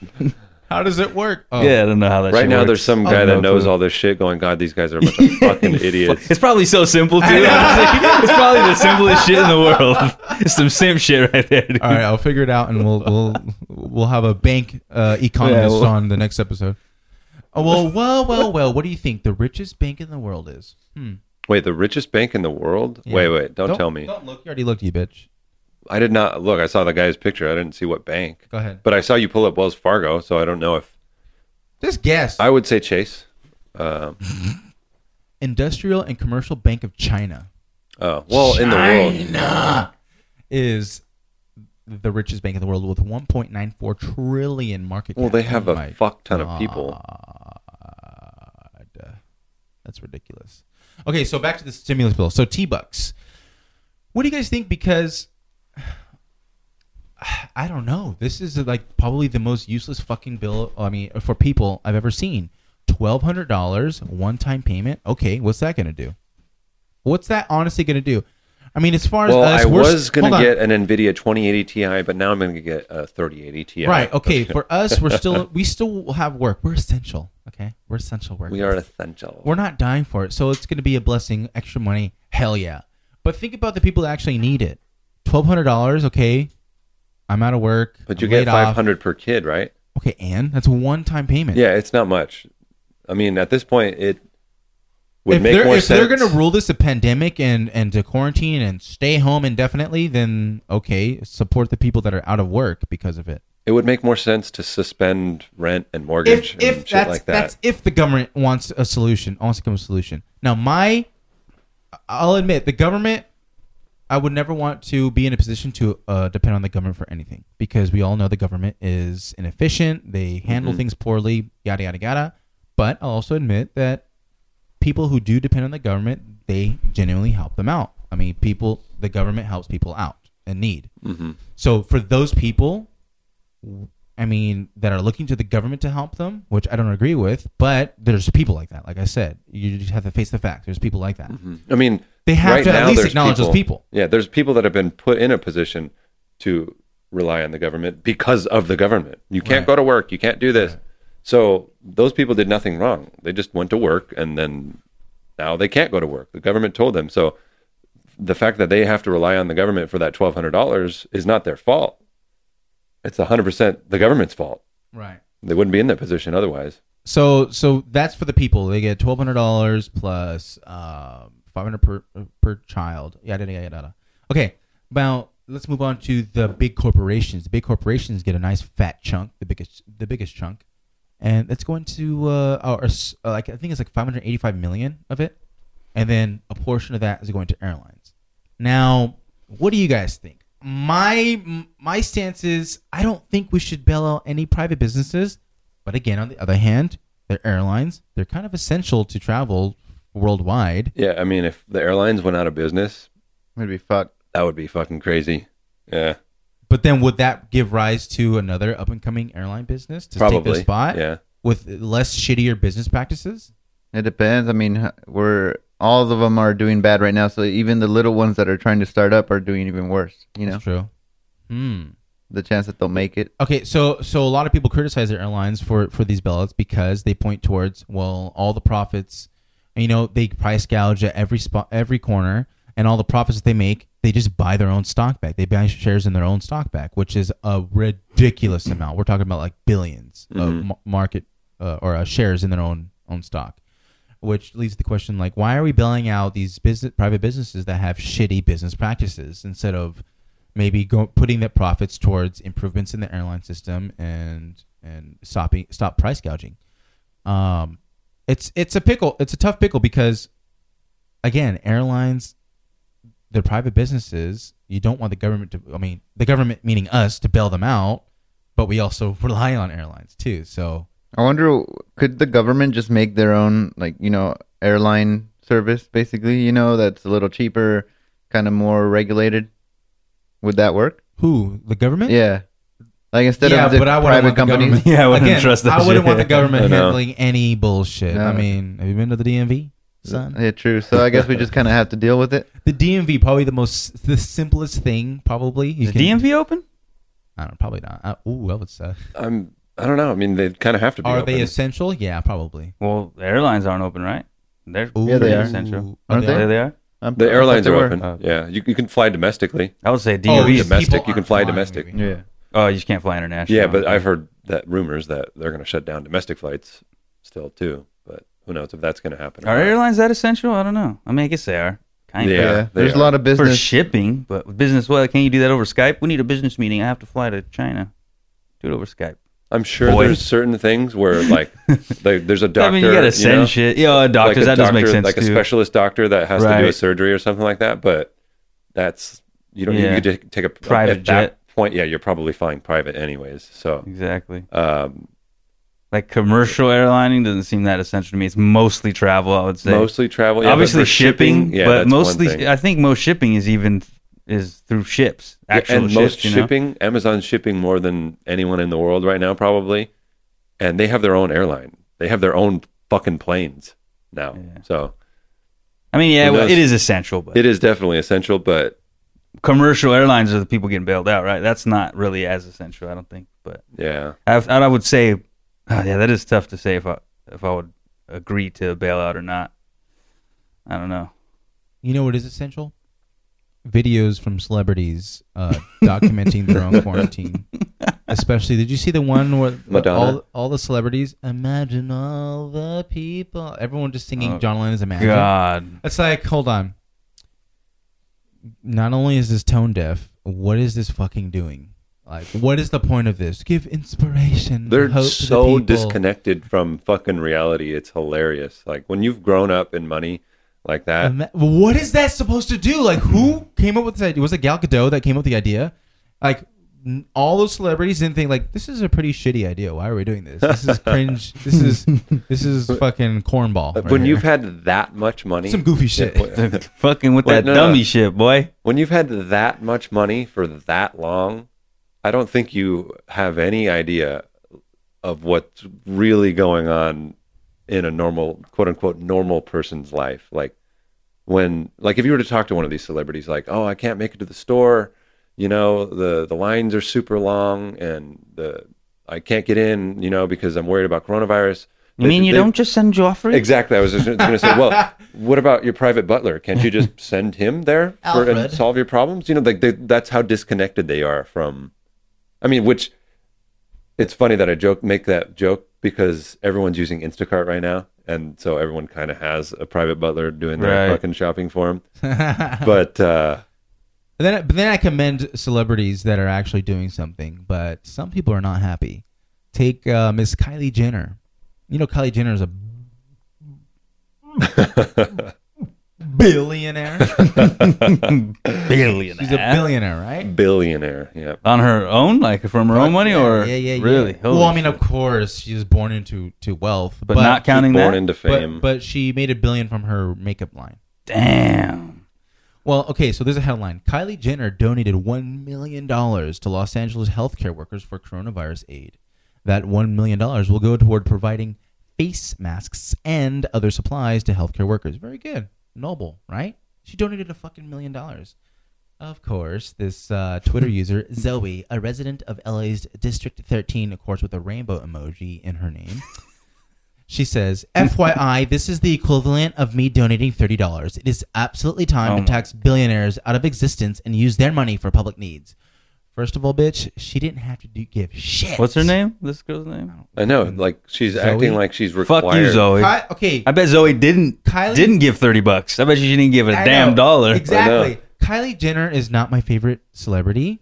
How does it work? Oh. yeah, I don't know how that. right now, works. there's some guy have that no knows clue. all this shit. Going, God, these guys are a bunch of fucking idiots. It's probably so simple too. it's probably the simplest shit in the world. It's some simp shit right there. Dude. All right, I'll figure it out, and we'll we'll we'll have a bank uh, economist Yeah, well- on the next episode. Oh well, well, well, well. What do you think the richest bank in the world is? Hmm. Wait, the richest bank in the world? Yeah. Wait, wait, don't, tell me. Don't look. You already looked, you bitch. I did not look. I saw the guy's picture. I didn't see what bank, Go ahead. but I saw you pull up Wells Fargo, so I don't know if Just guess. I would say Chase. Um, Industrial and Commercial Bank of China oh, well, in the world. China is the richest bank in the world with 1.94 trillion market cap. Well, they have Oh a fuck ton of people. God. That's ridiculous. Okay, so back to the stimulus bill. So T bucks. What do you guys think? Because I don't know. This is like probably the most useless fucking bill. I mean, for people I've ever seen. Twelve hundred dollars one time payment. Okay, what's that gonna do? What's that honestly gonna do? I mean, as far as Well, us, I was going to get an NVIDIA 2080 Ti, but now I'm going to get a 3080 Ti. Right. Okay. For us, we're still we still have work. We're essential. Okay. We're essential workers. we are essential. We're not dying for it, so it's going to be a blessing. Extra money, hell yeah. But think about the people that actually need it. Twelve hundred dollars. Okay. I'm out of work. But you I'm get laid off. 500 per kid, right? Okay, and that's a one-time payment. Yeah, it's not much. I mean, at this point, it would if make they're more if sense. they're going to rule this a pandemic and and to quarantine and stay home indefinitely, then okay, support the people that are out of work because of it. it would make more sense to suspend rent and mortgage if and if shit that's like that. that's if the government wants a solution, wants to come with a solution. Now, my, I'll admit the government. I would never want to be in a position to uh, depend on the government for anything because we all know the government is inefficient. They handle Mm-hmm. things poorly, yada yada yada. But I'll also admit that people who do depend on the government, they genuinely help them out. I mean, people, the government helps people out in need. Mm-hmm. So for those people, I mean, that are looking to the government to help them, which I don't agree with, but there's people like that. Like I said, you just have to face the fact. There's people like that. Mm-hmm. I mean, They have right to at least acknowledge those people. Yeah, there's people that have been put in a position to rely on the government because of the government. You can't Right. go to work. You can't do this. So those people did nothing wrong. They just went to work and then now they can't go to work. The government told them. So the fact that they have to rely on the government for that $1,200 is not their fault. It's 100% the government's fault. Right. They wouldn't be in that position otherwise. So so that's for the people. They get twelve hundred dollars plus um, five hundred per per child. Yeah, Yada yada yada. Okay. Now let's move on to the big corporations. The big corporations get a nice fat chunk, the biggest the biggest chunk, and it's going to uh, s- uh, like I think it's like five hundred eighty five million of it, and then a portion of that is going to airlines. Now, what do you guys think? My my stance is I don't think we should bail out any private businesses. But again, on the other hand, they're airlines. They're kind of essential to travel worldwide. Yeah, I mean, if the airlines went out of business, Would be fucked. that would be fucking crazy. Yeah, But then would that give rise to another up and coming airline business to take probably. their spot Yeah, with less shittier business practices? It depends. I mean, we're all of them are doing bad right now. So even the little ones that are trying to start up are doing even worse. You know, That's true. Hmm. the chance that they'll make it. Okay, so so a lot of people criticize their airlines for for these bailouts because they point towards well all the profits, you know, they price gouge at every spot, every corner, and all the profits that they make, they just buy their own stock back. They buy shares in their own stock back, which is a ridiculous amount. We're talking about like 1000000000s of market uh, or uh, shares in their own own stock. Which leads to the question like, why are we bailing out these business private businesses that have shitty business practices instead of maybe go, putting their profits towards improvements in the airline system and and stopping stop price gouging. Um, it's it's a pickle. It's a tough pickle because again, airlines, they're private businesses. You don't want the government to. I mean, the government meaning us to bail them out, but we also rely on airlines too. So I wonder, could the government just make their own, like, you know, airline service, basically, you know, that's a little cheaper, kind of more regulated? Would that work? who the government? Yeah. Like, instead yeah, of the but I wouldn't private want the companies. government. Yeah, I wouldn't Again, trust that I wouldn't shit. want the government handling any bullshit. I mean, have you been to the DMV, son? Yeah, true. So I guess we just kind of have to deal with it. The DMV probably the most the simplest thing probably. You Is the can- DMV open? I don't know, probably not. Uh, ooh, that would suck. I'm. I don't know. I mean, they kind of have to be. Are open. they essential? Yeah, probably. Well, the airlines aren't open, right? They're Ooh, Yeah, they are. essential. Aren't they? There they are. I'm- the I thought airlines are open. Oh. Yeah, you, you can fly domestically. I would say Oh, DMV. domestic, you can fly flying, domestic. maybe. Yeah. oh, you just can't fly international. Yeah, but I've heard that rumors that they're going to shut down domestic flights still too. But who knows if that's going to happen? Are not. airlines that essential? I don't know. I mean, I guess they are. Kind Yeah. of. Yeah. There's are. a lot of business For business. shipping, but business, well, can't you do that over Skype? We need a business meeting. I have to fly to China. Do it over Skype. I'm sure Boy. there's certain things where like, like there's a doctor. I mean, you gotta send know? shit. Yeah, doctors. like a that does make doctor- sense Like too. a specialist doctor that has to do a surgery or something like that. But that's you don't. Yeah. You could take a Private at jet. That point, yeah, you're probably flying private anyways. So, exactly. um, Like commercial airlining doesn't seem that essential to me. It's mostly travel. I would say. mostly travel. Yeah, Obviously for shipping, yeah, but mostly. I think most shipping is even is through ships. Yeah, Actual and ships, most you know? shipping, Amazon's shipping more than anyone in the world right now, probably. And they have their own airline. They have their own fucking planes now. Yeah. So I mean, yeah, well, it is essential, but it is definitely essential. But commercial airlines are the people getting bailed out, right? That's not really as essential, I don't think. But yeah, I, I would say, oh, yeah, that is tough to say if I if I would agree to a bailout or not. I don't know. You know what is essential? Videos from celebrities uh, documenting their own quarantine. Especially, did you see the one where Madonna? all all the celebrities imagine all the people, everyone just singing Oh, John Lennon's Imagine. God, It's like, hold on. Not only is this tone deaf, what is this fucking doing? Like, what is the point of this? Give inspiration. they're hope to the so people. disconnected from fucking reality. It's hilarious. Like when you've grown up in money like that. Ima- what is that supposed to do? Like, who came up with this idea? Was it Gal Gadot that came up with the idea? Like, n- all those celebrities didn't think like this is a pretty shitty idea. Why are we doing this? This is cringe. this is this is fucking cornball. right when here. you've had that much money, some goofy shit. fucking with Wait, that no, no. dummy shit, boy. when you've had that much money for that long, I don't think you have any idea of what's really going on in a normal, quote unquote, normal person's life. Like when, like if you were to talk to one of these celebrities, like, oh, I can't make it to the store, you know, the the lines are super long and the I can't get in, you know, because I'm worried about coronavirus. You mean you They- don't just send Joffrey? Exactly. I was just going to say, well, what about your private butler? Can't you just send him there for, and solve your problems? You know, like they, that's how disconnected they are from. I mean, which it's funny that I joke make that joke because everyone's using Instacart right now, and so everyone kind of has a private butler doing their Right. fucking shopping for them. but uh, then, but then I commend celebrities that are actually doing something, but some people are not happy. Take uh, Miss Kylie Jenner. You know, Kylie Jenner is a billionaire. Billionaire. She's a billionaire, right? billionaire, yeah. On her own, like from her own money, Yeah, or yeah, yeah, yeah. really? well, I mean, shit. of course, she was born into to wealth, but, not counting Born that. into fame. But, but she made a billion from her makeup line. Damn. Well, okay, so there's a headline. Kylie Jenner donated $1 million to Los Angeles healthcare workers for coronavirus aid. That $1 million will go toward providing face masks and other supplies to healthcare workers. Very good. Noble, right? She donated a fucking million dollars. Of course, this uh, Twitter user, Zoe, a resident of LA's District 13, of course, with a rainbow emoji in her name. She says, FYI, this is the equivalent of me donating $30. It is absolutely time Oh to tax billionaires out of existence and use their money for public needs. First of all, bitch, she didn't have to do, give shit. What's her name? This girl's name? I know, like she's Zoe? acting like she's required. Fuck you, Zoe. Ky- okay. I bet Zoe didn't Kylie- didn't give thirty bucks. I bet she didn't give a I damn know. dollar. Exactly. Kylie Jenner is not my favorite celebrity,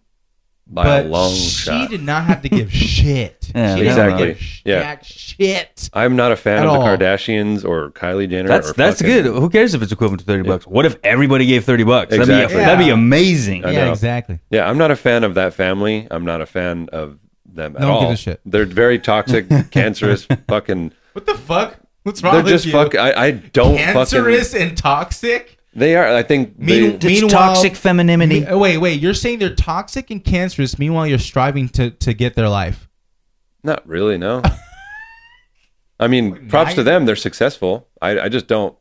by but a long she shot. did not have to give shit. Yeah, she didn't exactly. give Yeah. jack shit. I'm not a fan At of all. the Kardashians or Kylie Jenner. That's or that's fucking- good. Who cares if it's equivalent to thirty bucks? What if everybody gave thirty bucks? That'd be Exactly. that'd be amazing. I yeah, know. exactly. Yeah, I'm not a fan of that family. I'm not a fan of them at No one all. gives a shit. They're very toxic, cancerous, fucking. What the fuck? What's wrong They're with just you? fuck. I, I don't Cancerous fucking. and toxic. They are. I think. Mean- they, meanwhile- toxic femininity. Me- wait, wait. You're saying they're toxic and cancerous. Meanwhile, you're striving to to get their life. not really. No. I mean, props to them. They're successful. I, I just don't.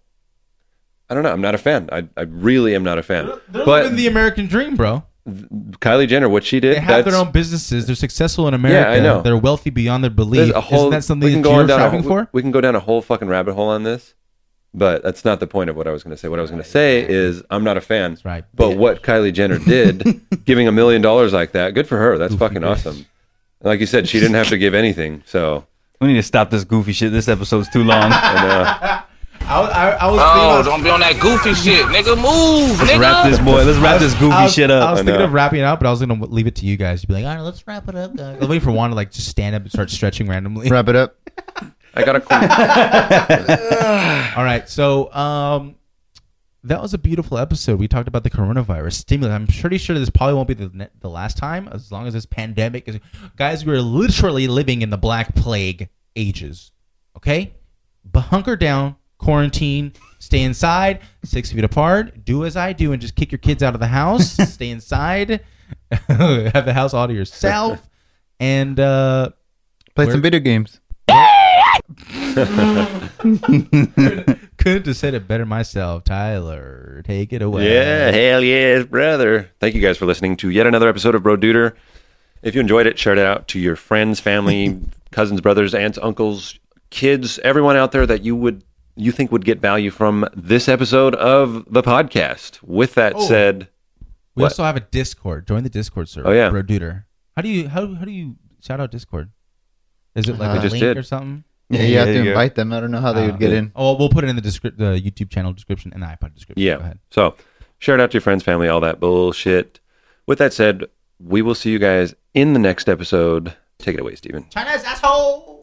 I don't know. I'm not a fan. I, I really am not a fan. They're But living the American dream, bro. Kylie Jenner, what she did, They have their own businesses. They're successful in America. Yeah, I know. They're wealthy beyond their belief. A whole, Isn't that something we can that go you're down striving a, for? We can go down a whole fucking rabbit hole on this, but that's not the point of what I was going to say. What I was going to say is I'm not a fan. That's right, But bitch. what Kylie Jenner did, giving a million dollars like that, good for her. That's fucking awesome. Like you said, she didn't have to give anything. So We need to stop this goofy shit. This episode's too long. I know. I, was- I, I was Oh, thinking about- don't be on that goofy shit, nigga. Move, Let's nigga. wrap this boy. Let's wrap this goofy was, shit up. I was I thinking know. of wrapping it up, but I was gonna leave it to you guys to be like, all right, let's wrap it up. Guys. I was waiting for Juan to like just stand up and start stretching randomly. Wrap it up. I got a cool. All right, so um, that was a beautiful episode. We talked about the coronavirus stimulus. I'm pretty sure this probably won't be the ne- the last time, as long as this pandemic is. Guys, we're literally living in the Black Plague ages. Okay, but hunker down, quarantine, stay inside, six feet apart. Do as I do and just kick your kids out of the house. stay inside, have the house all to yourself, and uh, Play some video games. couldn't have said it better myself. Tyler, take it away. Yeah, hell yes, brother. Thank you guys for listening to yet another episode of Broduder. If you enjoyed it, share it out to your friends, family, cousins, brothers, aunts, uncles, kids, everyone out there that you would you think would get value from this episode of the podcast. With that Oh. said, We What? also have a Discord. Join the Discord server. Oh, yeah. Broduder. How do you how how do you shout out Discord? Is it like Uh, a just link did. or something? Yeah, you have to you go. invite them. I don't know how they would Uh, get in. Oh, we'll put it in the descrip- the YouTube channel description and the iPod description. Go yeah. ahead. So share it out to your friends, family, all that bullshit. With that said, we will see you guys in the next episode. Take it away, Steven. China's asshole.